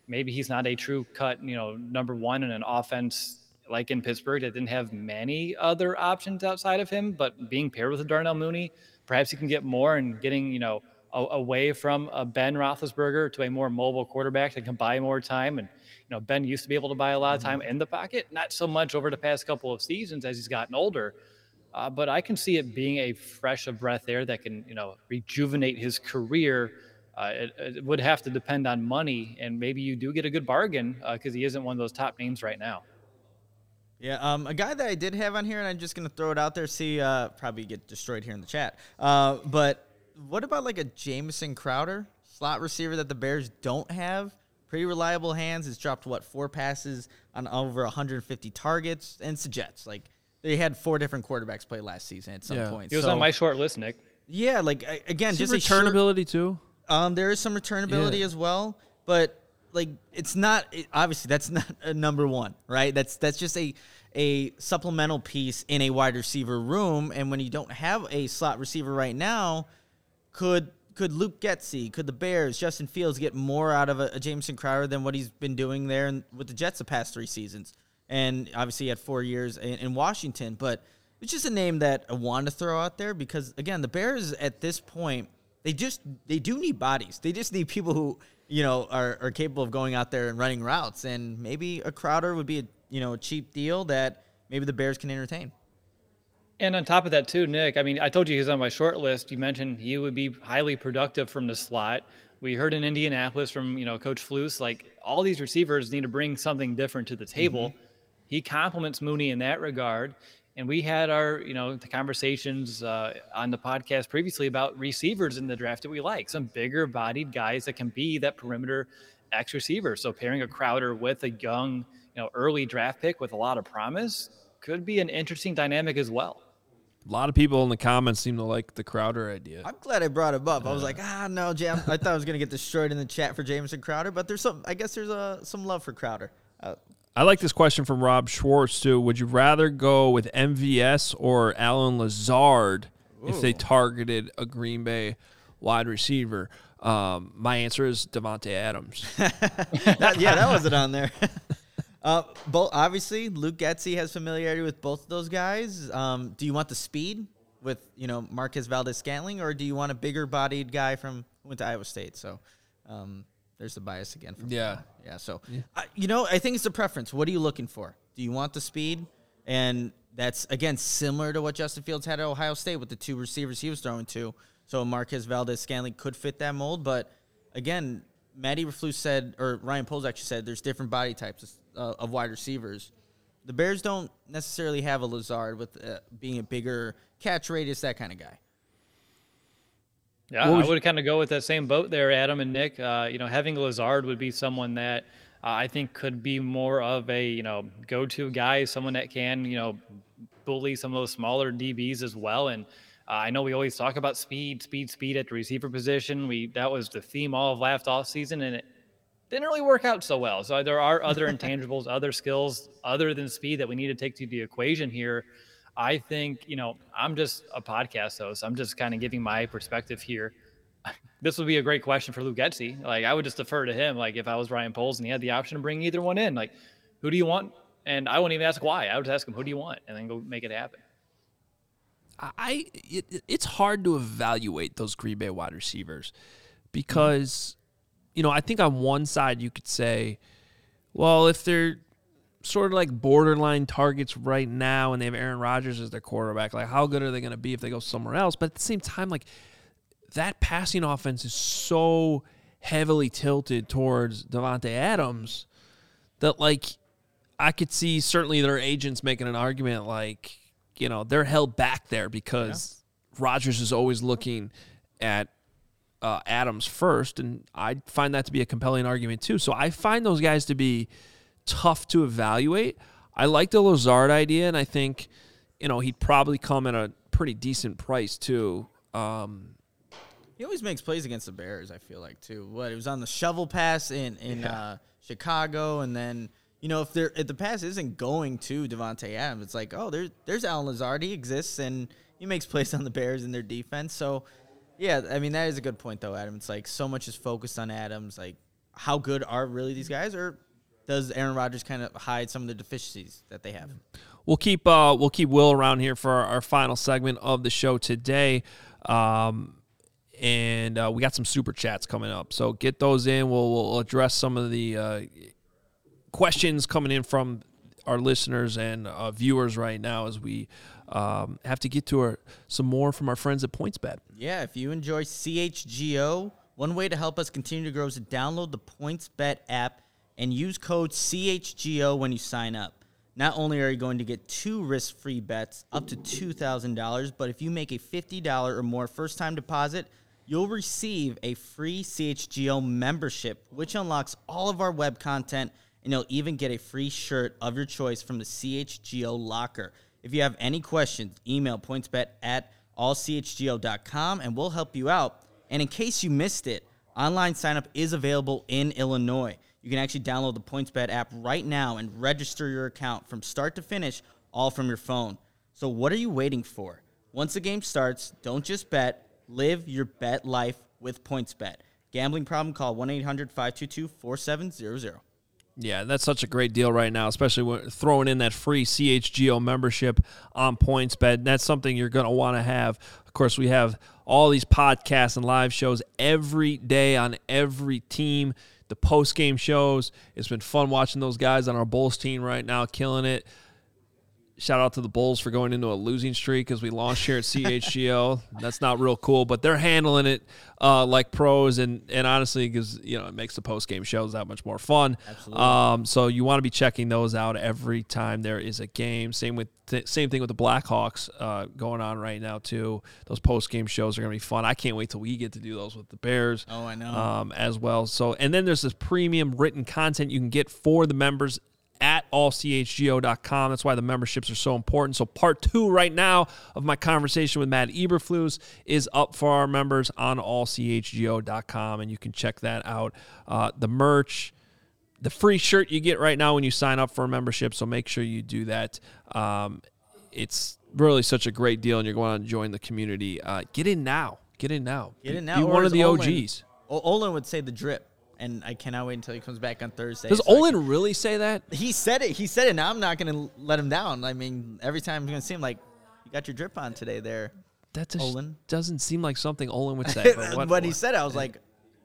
maybe he's not a true cut, you know, number one in an offense like in Pittsburgh that didn't have many other options outside of him, but being paired with a Darnell Mooney, perhaps he can get more and getting, you know, a- away from a Ben Roethlisberger to a more mobile quarterback that can buy more time. And, know, Ben used to be able to buy a lot of time in the pocket, not so much over the past couple of seasons as he's gotten older. Uh, but I can see it being a fresh of breath there that can, you know, rejuvenate his career. Uh, it, it would have to depend on money, and maybe you do get a good bargain because he isn't one of those top names right now. Yeah, um, a guy that I did have on here, and I'm just gonna throw it out there. See, uh, probably get destroyed here in the chat. Uh, but what about like a Jamison Crowder slot receiver that the Bears don't have? Pretty reliable hands. It's dropped what four passes on over 150 targets, and it's the Jets. Like they had four different quarterbacks play last season at some Yeah. point. He was So, on my short list, Nick. yeah, like again, Is just he a sure- returnability too? um, there is some returnability Yeah. as well, but like it's not it, obviously that's not a number one, right? That's that's just a a supplemental piece in a wide receiver room, and when you don't have a slot receiver right now, could could Luke Getsy, could the Bears, Justin Fields get more out of a, a Jamison Crowder than what he's been doing there in, with the Jets the past three seasons? And obviously, he had four years in, in Washington, but it's just a name that I wanted to throw out there because again, the Bears at this point they just they do need bodies. They just need people who you know are, are capable of going out there and running routes. And maybe a Crowder would be a you know a cheap deal that maybe the Bears can entertain. And on top of that, too, Nick, I mean, I told you he's on my short list. You mentioned he would be highly productive from the slot. We heard in Indianapolis from, you know, Coach Flus, like all these receivers need to bring something different to the table. He compliments Mooney in that regard. And we had our, you know, the conversations uh, on the podcast previously about receivers in the draft that we like, some bigger bodied guys that can be that perimeter X receiver. So pairing a Crowder with a young, you know, early draft pick with a lot of promise could be an interesting dynamic as well. A lot of people in the comments seem to like the Crowder idea. I'm glad I brought him up. I was like, ah, no, Jam. I thought I was gonna get destroyed in the chat for Jamison Crowder, but there's some. I guess there's uh, some love for Crowder. Uh, I like this question from Rob Schwartz too. Would you rather go with MVS or Allen Lazard if they targeted a Green Bay wide receiver? Um, my answer is Davante Adams. that, yeah, that wasn't on there. uh, both obviously, Luke Getsy has familiarity with both of those guys. Um, do you want the speed with you know Marquez Valdes-Scantling, or do you want a bigger bodied guy from who went to Iowa State? So. Um, there's the bias again. From Yeah. yeah. So, I, you know, I think it's a preference. What are you looking for? Do you want the speed? And that's again similar to what Justin Fields had at Ohio State with the two receivers he was throwing to. So Marquez Valdes-Scantling could fit that mold, but again, Matt Eberflus said, or Ryan Poles actually said, there's different body types uh, of wide receivers. The Bears don't necessarily have a Lazard with uh, being a bigger catch radius, that kind of guy. Yeah, What I would would kind of go with that same boat there, Adam and Nick. Uh, you know, having Lazard would be someone that uh, I think could be more of a you know go-to guy, someone that can you know bully some of those smaller DBs as well. And uh, I know we always talk about speed, speed, speed at the receiver position. We that was the theme all of last off season, and it didn't really work out so well. So there are other intangibles, other skills other than speed that we need to take to the equation here. I think, you know, I'm just a podcast host. I'm just kind of giving my perspective here. This would be a great question for Lou Getsy. Like, I would just defer to him. Like, if I was Ryan Poles and he had the option to bring either one in, like, who do you want? And I wouldn't even ask why. I would ask him, who do you want? And then go make it happen. I it, it's hard to evaluate those Green Bay wide receivers because you know I think on one side you could say, well, if they're sort of like borderline targets right now and they have Aaron Rodgers as their quarterback, like how good are they going to be if they go somewhere else? But at the same time, like that passing offense is so heavily tilted towards Davante Adams that like I could see certainly their agents making an argument like, you know, they're held back there because Rodgers is always looking at uh, Adams first, and I find that to be a compelling argument too. So I find those guys to be tough to evaluate. I like the Lazard idea, and I think you know he'd probably come at a pretty decent price too. Um, He always makes plays against the Bears. I feel like too. What it was on the shovel pass in in uh, Chicago, and then you know if there if the pass isn't going to Davante Adams, it's like oh there's there's Allen Lazard. He exists and he makes plays on the Bears and their defense. So yeah, I mean that is a good point though, Adam. It's like so much is focused on Adams. Like how good are really these guys, or does Aaron Rodgers kind of hide some of the deficiencies that they have? We'll keep uh, we'll keep Will around here for our, our final segment of the show today, um, and uh, we got some super chats coming up. So get those in. We'll, we'll address some of the uh, questions coming in from our listeners and uh, viewers right now as we um, have to get to our, some more from our friends at PointsBet. Yeah, if you enjoy CHGO, one way to help us continue to grow is to download the PointsBet app and use code CHGO when you sign up. Not only are you going to get two risk free bets up to $2,000, but if you make a $50 or more first time deposit, you'll receive a free CHGO membership, which unlocks all of our web content, and you'll even get a free shirt of your choice from the CHGO locker. If you have any questions, email pointsbet at allchgo.com and we'll help you out. And in case you missed it, online signup is available in Illinois. You can actually download the PointsBet app right now and register your account from start to finish, all from your phone. So what are you waiting for? Once the game starts, don't just bet, live your bet life with PointsBet. Gambling problem, call 1-800-522-4700. Yeah, that's such a great deal right now, especially when throwing in that free CHGO membership on PointsBet. That's something you're going to want to have. Of course, we have all these podcasts and live shows every day on every team. The post game shows. It's been fun watching those guys on our Bulls team right now, killing it. Shout out to the Bulls for going into a losing streak as we launched here at CHGO. That's not real cool, but they're handling it uh, like pros, and and honestly, because you know it makes the post game shows that much more fun. Absolutely. Um, so you want to be checking those out every time there is a game. Same with th- same thing with the Blackhawks uh, going on right now too. Those post game shows are gonna be fun. I can't wait till we get to do those with the Bears. Oh, I know. Um, as well. So and then there's this premium written content you can get for the members at allchgo.com. That's why the memberships are so important. So, part two right now of my conversation with Matt Eberflus is up for our members on allchgo.com, and you can check that out. Uh, the merch, the free shirt you get right now when you sign up for a membership. So, make sure you do that. Um, it's really such a great deal, and you're going to join the community. Uh, get in now. Get in now. Get in now. Be or one of the Olin- OGs. Olin would say the drip, and I cannot wait until he comes back on Thursday. Does so Olin really say that? He said it. He said it. Now I'm not going to let him down. I mean, every time I'm going to see him, like, you got your drip on today there. That just Olin. doesn't seem like something Olin would say. But what, when he said it, I was like,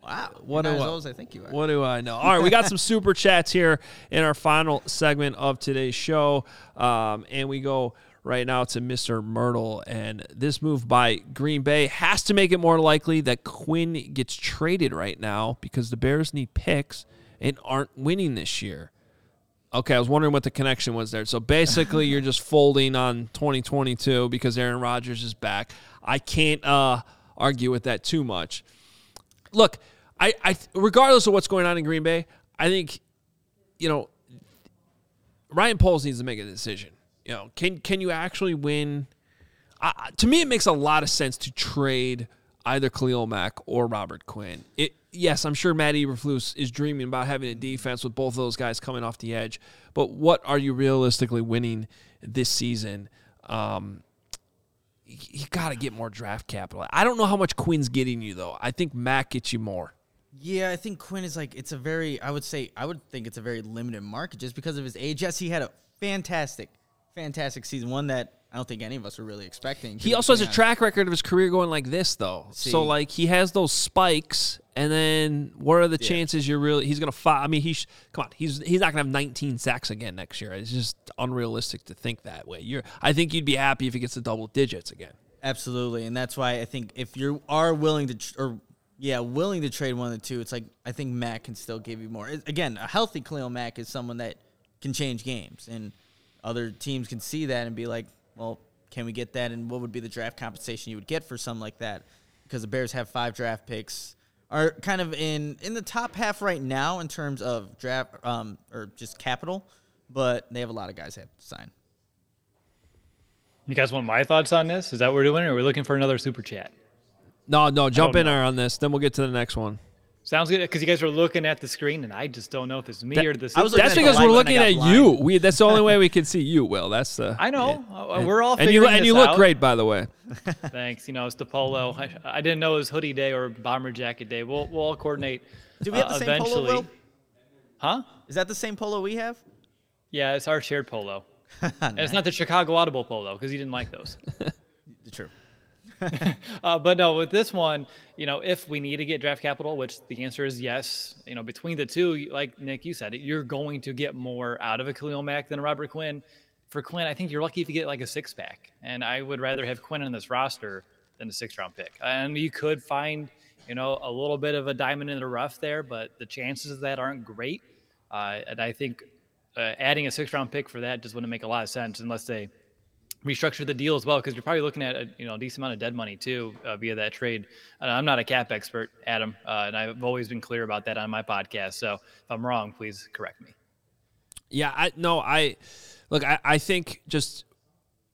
wow. What do I- as old as I think you are. What do I know? All right, we got some super chats here in our final segment of today's show. Um, and we go right now to Mr. Myrtle. And this move by Green Bay has to make it more likely that Quinn gets traded right now because the Bears need picks and aren't winning this year. Okay, I was wondering what the connection was there. So basically, you're just folding on 2022 because Aaron Rodgers is back. I can't uh, argue with that too much. Look, I, I regardless of what's going on in Green Bay, I think you know Ryan Poles needs to make a decision. You know, can can you actually win? Uh, to me, it makes a lot of sense to trade either Khalil Mack or Robert Quinn. It, yes, I'm sure Matt Eberflus is dreaming about having a defense with both of those guys coming off the edge. But what are you realistically winning this season? Um, you, got to get more draft capital. I don't know how much Quinn's getting you though. I think Mack gets you more. Yeah, I think Quinn is like it's a very I would say I would think it's a very limited market just because of his age. Yes, he had a fantastic, fantastic season, one that I don't think any of us were really expecting. He also has a track record of his career going like this, though. See. So like he has those spikes, and then what are the chances you're really he's gonna fire? I mean, he's come on, he's he's not gonna have 19 sacks again next year. It's just unrealistic to think that way. You're, I think you'd be happy if he gets to double digits again. Absolutely, and that's why I think if you are willing to tr- or yeah, willing to trade one of the two, it's like I think Mack can still give you more. Again, a healthy Khalil Mack is someone that can change games, and other teams can see that and be like, well, can we get that? And what would be the draft compensation you would get for something like that? Because the Bears have five draft picks, are kind of in in the top half right now in terms of draft um, or just capital, but they have a lot of guys they have to sign. You guys want my thoughts on this? Is that what we're doing, or are we looking for another super chat? No, no, jump in know. on this. Then we'll get to the next one. Sounds good because you guys were looking at the screen, and I just don't know if it's me That- or the. I was That's because we're looking at blind. you. We that's the only way we can see you. Will that's the. I know. Uh, we're all and you and you look out. great by the way. Thanks. You know, it's the polo. I, I didn't know it was hoodie day or bomber jacket day. We'll we'll all coordinate. Do we have uh, the same eventually. polo, Will? Huh? Is that the same polo we have? Yeah, it's our shared polo. And it's not the Chicago Audible polo because he didn't like those. True. Uh, but no, with this one, you know, if we need to get draft capital, which the answer is yes, you know, between the two, like Nick, you said, you're going to get more out of a Khalil Mack than a Robert Quinn. For Quinn, I think you're lucky if you get like a six pack. And I would rather have Quinn on this roster than a six round pick. And you could find, you know, a little bit of a diamond in the rough there, but the chances of that aren't great. Uh, and I think uh, adding a six round pick for that just wouldn't make a lot of sense unless they restructure the deal as well because you're probably looking at a you know a decent amount of dead money too uh, via that trade. And I'm not a cap expert, Adam, uh, and I've always been clear about that on my podcast. So if I'm wrong, please correct me. Yeah, I no, I look. I, I think just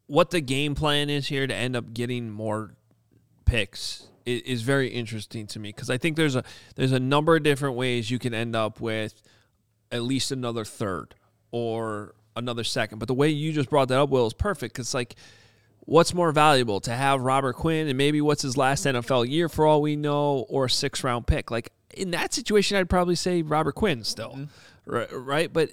what the game plan is here to end up getting more picks is, is very interesting to me because I think there's a there's a number of different ways you can end up with at least another third or another second. But the way you just brought that up, Will, is perfect because like. What's more valuable to have Robert Quinn and maybe what's his last NFL year for all we know, or a six round pick? Like in that situation, I'd probably say Robert Quinn still, mm-hmm. right? right? But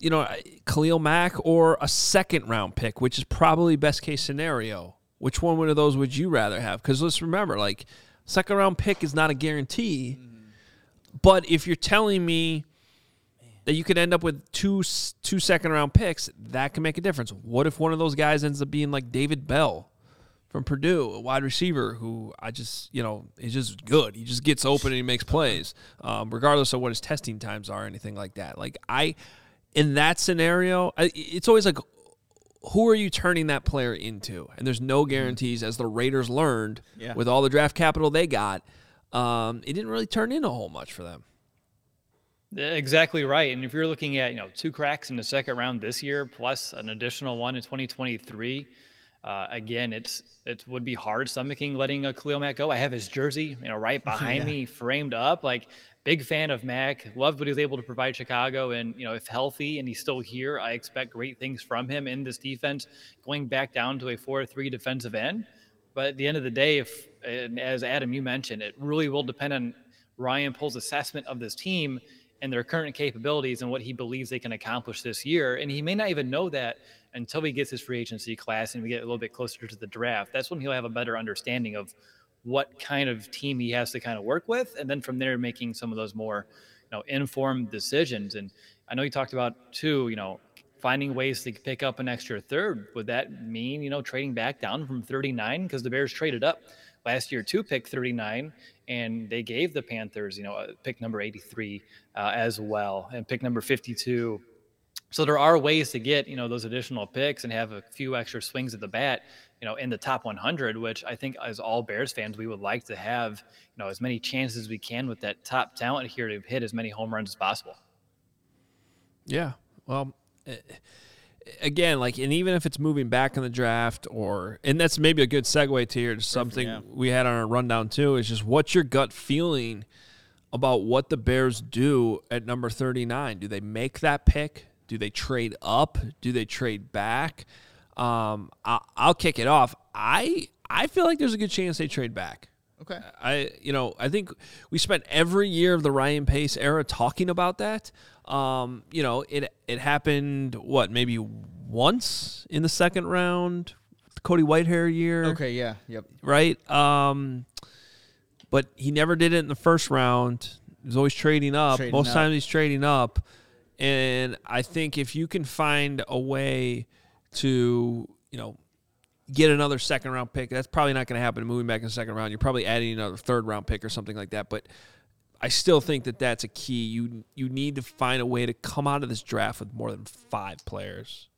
you know, Khalil Mack or a second round pick, which is probably best case scenario. Which one of those would you rather have? Because let's remember, like, second round pick is not a guarantee. Mm-hmm. But if you're telling me that you could end up with two two second round picks, that can make a difference. What if one of those guys ends up being like David Bell from Purdue, a wide receiver who I just you know is just good. He just gets open and he makes plays, um, regardless of what his testing times are or anything like that. Like I, in that scenario, I, it's always like. Who are you turning that player into? And there's no guarantees, as the Raiders learned Yeah. with all the draft capital they got. Um, it didn't really turn into a whole much for them. Exactly right. And if you're looking at you know two cracks in the second round this year plus an additional one in 2023, uh, again, it's it would be hard stomaching letting a Khalil Mack go. I have his jersey, you know, right behind me, framed up. Like big fan of Mack. Loved what he was able to provide Chicago, and you know, if healthy and he's still here, I expect great things from him in this defense. Going back down to a four-three defensive end, but at the end of the day, if and as Adam you mentioned, it really will depend on Ryan Poles' assessment of this team and their current capabilities and what he believes they can accomplish this year. And he may not even know that until he gets his free agency class and we get a little bit closer to the draft. That's when he'll have a better understanding of what kind of team he has to kind of work with. And then from there, making some of those more, you know, informed decisions. And I know you talked about too, you know, finding ways to pick up an extra third. Would that mean, you know, trading back down from 39? Because the Bears traded up last year to pick 39 and they gave the Panthers, you know, uh, pick number 83 uh, as well, and pick number 52. So there are ways to get, you know, those additional picks and have a few extra swings at the bat, you know, in the top 100, which I think as all Bears fans, we would like to have, you know, as many chances as we can with that top talent here to hit as many home runs as possible. Yeah. Well, eh, again, like, and even if it's moving back in the draft, or and that's maybe a good segue to here to something yeah. we had on our rundown too. Is just what's your gut feeling about what the Bears do at number thirty nine? Do they make that pick? Do they trade up? Do they trade back? Um, I, I'll kick it off. I I feel like there's a good chance they trade back. Okay. I you know I think we spent every year of the Ryan Pace era talking about that. Um, you know it it happened what maybe once in the second round, the Cody Whitehair year, Okay. Yeah. Yep. right? Um, but he never did it in the first round. He was always trading up. Trading Most up. times he's trading up, and I think if you can find a way to you know get another second round pick. That's probably not going to happen moving back in the second round. You're probably adding another third round pick or something like that. But I still think that that's a key. You you need to find a way to come out of this draft with more than five players.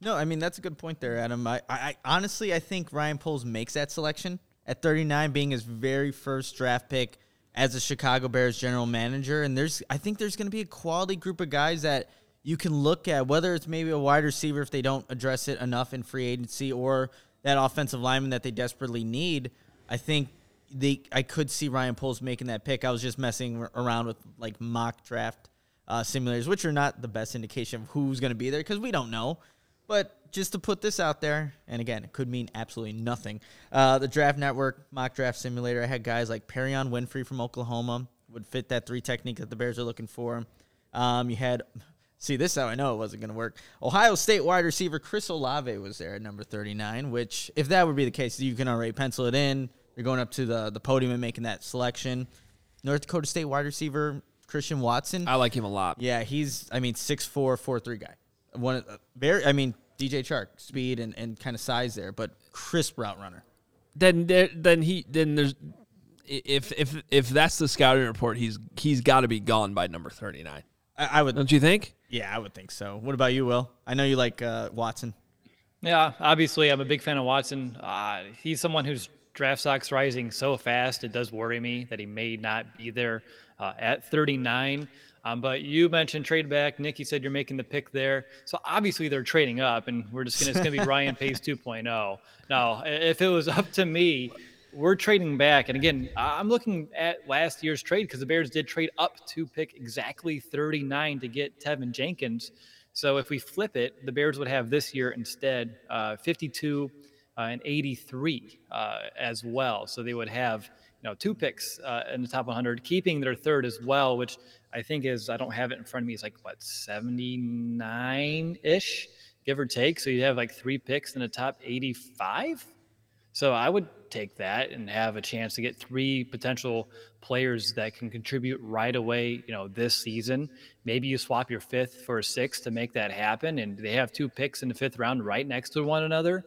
No, I mean that's a good point there, Adam. I, I, I honestly I think Ryan Poles makes that selection at 39, being his very first draft pick as a Chicago Bears general manager. And there's I think there's going to be a quality group of guys that you can look at, whether it's maybe a wide receiver if they don't address it enough in free agency, or that offensive lineman that they desperately need. I think they I could see Ryan Poles making that pick. I was just messing around with like mock draft uh, simulators, which are not the best indication of who's going to be there because we don't know. But just to put this out there, and again, it could mean absolutely nothing. Uh, the Draft Network mock draft simulator, I had guys like Perrion Winfrey from Oklahoma would fit that three technique that the Bears are looking for. Um, you had, see, this how I know it wasn't going to work. Ohio State wide receiver Chris Olave was there at number 39, which, if that would be the case, you can already pencil it in. You're going up to the, the podium and making that selection. North Dakota State wide receiver Christian Watson. I like him a lot. Yeah, he's, I mean, 6'4, 4'3 guy one of the very. I mean, DJ Chark, speed and, and kind of size there, but crisp route runner. Then there, then he then there's if if if that's the scouting report, he's he's got to be gone by number thirty nine. I, I, would. Don't you think? Yeah, I would think so. What about you, Will? I know you like uh, Watson. Yeah, obviously, I'm a big fan of Watson. Uh, he's someone whose draft stock's rising so fast. It does worry me that he may not be there uh, at 39. Um, but you mentioned trade back. Nick, you said you're making the pick there. So obviously they're trading up, and we're just gonna it's gonna be Ryan Pace 2.0. Now, if it was up to me, we're trading back. And again, I'm looking at last year's trade because the Bears did trade up to pick exactly 39 to get Teven Jenkins. So if we flip it, the Bears would have this year instead uh, 52 uh, and 83 uh, as well. So they would have you know two picks uh, in the top 100, keeping their third as well, which I think is I don't have it in front of me. It's like what 79 ish, give or take. So you have like three picks in the top 85. So I would take that and have a chance to get three potential players that can contribute right away, you know, this season. Maybe you swap your fifth for a sixth to make that happen. And they have two picks in the fifth round right next to one another.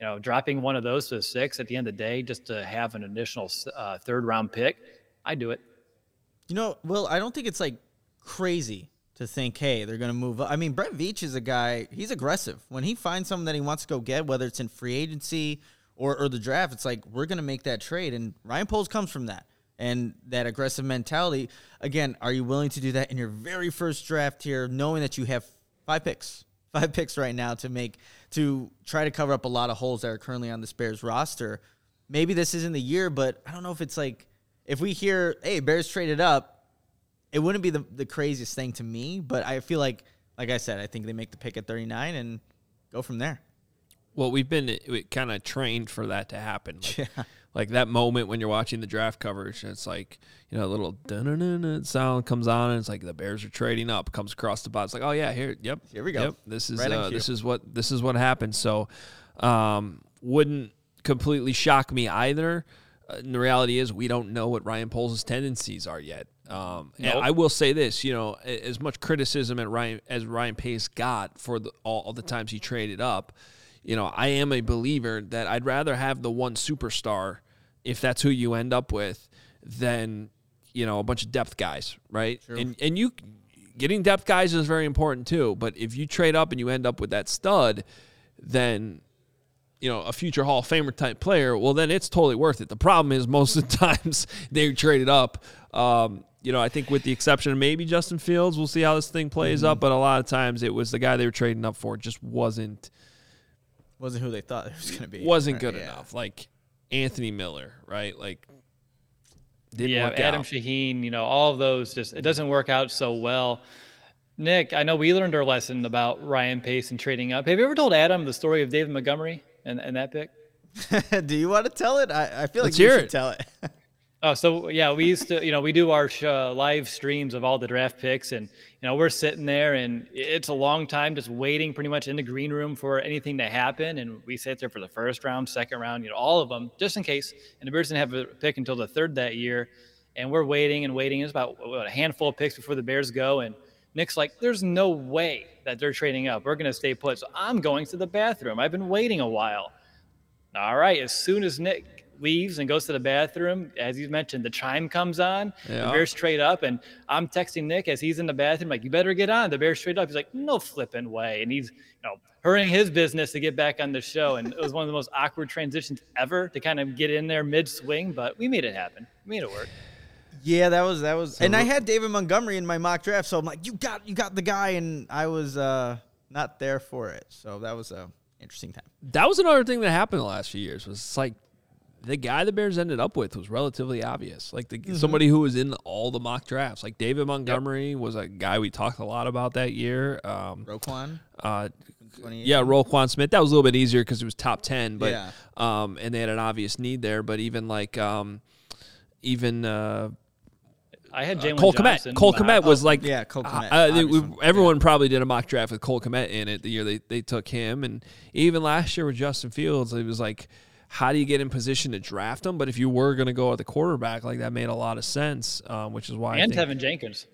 You know, dropping one of those to a six at the end of the day just to have an additional uh, third round pick, I do it. You know, well, I don't think it's like crazy to think, hey, they're going to move up. I mean, Brett Veach is a guy, he's aggressive. When he finds someone that he wants to go get, whether it's in free agency or, or the draft, it's like, we're going to make that trade. And Ryan Poles comes from that and that aggressive mentality. Again, are you willing to do that in your very first draft here, knowing that you have five picks? Five picks right now to make to try to cover up a lot of holes that are currently on the Bears roster. Maybe this isn't the year, but I don't know if it's like if we hear, hey, Bears traded up, it wouldn't be the, the craziest thing to me, but I feel like, like I said, I think they make the pick at 39 and go from there. Well, we've been we kind of trained for that to happen. Like, Yeah. like that moment when you're watching the draft coverage, and it's like you know a little dun dun dun sound comes on, and it's like the Bears are trading up. Comes across the box, like oh yeah, here, yep, Here we go. Yep, this is Right uh, this is what this is what happened. So, um, wouldn't completely shock me either. Uh, and the reality is, we don't know what Ryan Poles' tendencies are yet. Um, and I will say this, you know, as much criticism at Ryan as Ryan Pace got for the, all, all the times he traded up, you know, I am a believer that I'd rather have the one superstar, if that's who you end up with, than you know a bunch of depth guys, right? And and you getting depth guys is very important too. But if you trade up and you end up with that stud, then you know, a future Hall of Famer type player, well, then it's totally worth it. The problem is most of the times they trade it up. Um, you know, I think with the exception of maybe Justin Fields, we'll see how this thing plays Mm-hmm. up. But a lot of times it was the guy they were trading up for just wasn't Wasn't who they thought it was going to be. wasn't Right, good yeah. enough. Like Anthony Miller, right? Like didn't yeah, work Adam out. Shaheen, you know, all of those just it doesn't work out so well. Nick, I know we learned our lesson about Ryan Pace and trading up. Have you ever told Adam the story of David Montgomery and, and that pick? Do you want to tell it? I, I feel Let's like you should it. tell it. Oh, so yeah, we used to, you know, we do our uh, live streams of all the draft picks, and you know, we're sitting there, and it's a long time just waiting, pretty much in the green room for anything to happen, and we sit there for the first round, second round, you know, all of them, just in case. And the Bears didn't have a pick until the third that year, and we're waiting and waiting. It's about what, a handful of picks before the Bears go, and Nick's like, "There's no way that they're trading up. We're gonna stay put." So I'm going to the bathroom. I've been waiting a while. All right. As soon as Nick leaves and goes to the bathroom, as you mentioned, the chime comes on. Yeah. The Bears straight up, and I'm texting Nick as he's in the bathroom, like, "You better get on." The Bears straight up. He's like, "No flipping way," and he's you know hurrying his business to get back on the show. And it was one of the most awkward transitions ever to kind of get in there mid swing, but we made it happen. We made it work. Yeah, that was that was, and I had David Montgomery in my mock draft, so I'm like, you got you got the guy, and I was uh not there for it, so that was a interesting time. That was another thing that happened the last few years. Was like the guy the Bears ended up with was relatively obvious. Like the, somebody who was in all the mock drafts. Like David Montgomery was a guy we talked a lot about that year. Um, Roquan, uh, yeah, Roquan Smith. That was a little bit easier because it was top ten, but Yeah. um, and they had an obvious need there. But even like um, even uh, I had Jalen Cole Johnson. Kmet. Cole but- Kmet was like yeah, Cole Kmet, uh, we- one. everyone probably did a mock draft with Cole Kmet in it the year they, they took him, and even last year with Justin Fields, it was like, how do you get in position to draft him? But if you were going to go at the quarterback, like that made a lot of sense, um, which is why I and think, Teven Jenkins.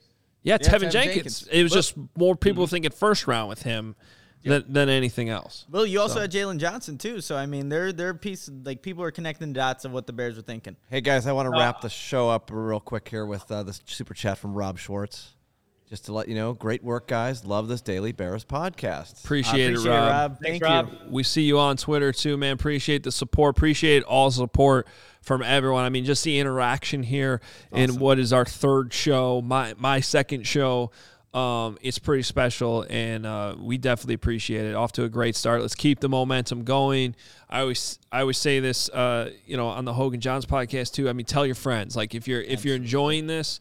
yeah, Teven, Teven Jenkins. Jenkins. It was just more people thinking first round with him than, than anything else. Well, you also had Jalen Johnson too, so I mean, they're they're piece like people are connecting dots of what the Bears were thinking. Hey guys, I want to wrap the show up real quick here with uh, this super chat from Rob Schwartz. Just to let you know, great work, guys. Love this Daily Bears podcast. Appreciate, Appreciate it, it, Rob. Rob. Thanks, Thank Rob. you. We see you on Twitter too, man. Appreciate the support. Appreciate all support from everyone. I mean, just the interaction here in what is our third show, my my second show. Um, it's pretty special, and uh, we definitely appreciate it. Off to a great start. Let's keep the momentum going. I always I always say this, uh, you know, on the Hogan Jahns podcast too. I mean, tell your friends. Like if you're if you're enjoying this,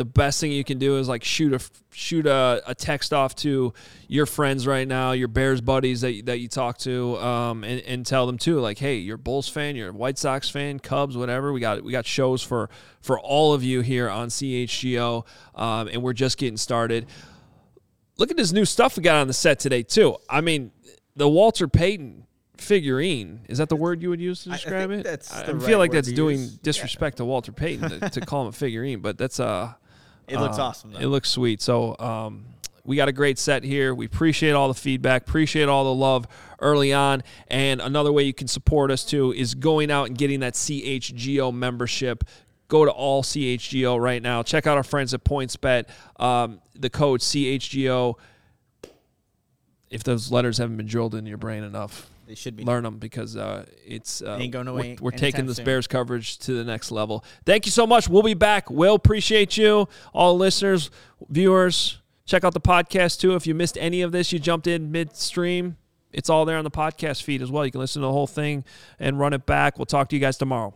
the best thing you can do is like shoot a shoot a, a text off to your friends right now, your Bears buddies that, that you talk to, um, and, and tell them too, like, hey, you're a Bulls fan, you're a White Sox fan, Cubs, whatever. We got we got shows for for all of you here on CHGO, um, and we're just getting started. Look at this new stuff we got on the set today too. I mean, the Walter Payton figurine is that the word you would use to I describe think it? that's I the feel right like that's doing use. disrespect to Walter Payton to, to call him a figurine, but that's uh It looks uh, awesome. Though. It looks sweet. So um, we got a great set here. We appreciate all the feedback, appreciate all the love early on. And another way you can support us too is going out and getting that CHGO membership. Go to all CHGO right now. Check out our friends at PointsBet. Um, the code CHGO. If those letters haven't been drilled into your brain enough, they should be. learn them because uh, it's uh, Ain't going we're, we're taking this soon. Bears coverage to the next level. Thank you so much. We'll be back. We'll appreciate you, all listeners, viewers. Check out the podcast too. If you missed any of this, you jumped in midstream. It's all there on the podcast feed as well. You can listen to the whole thing and run it back. We'll talk to you guys tomorrow.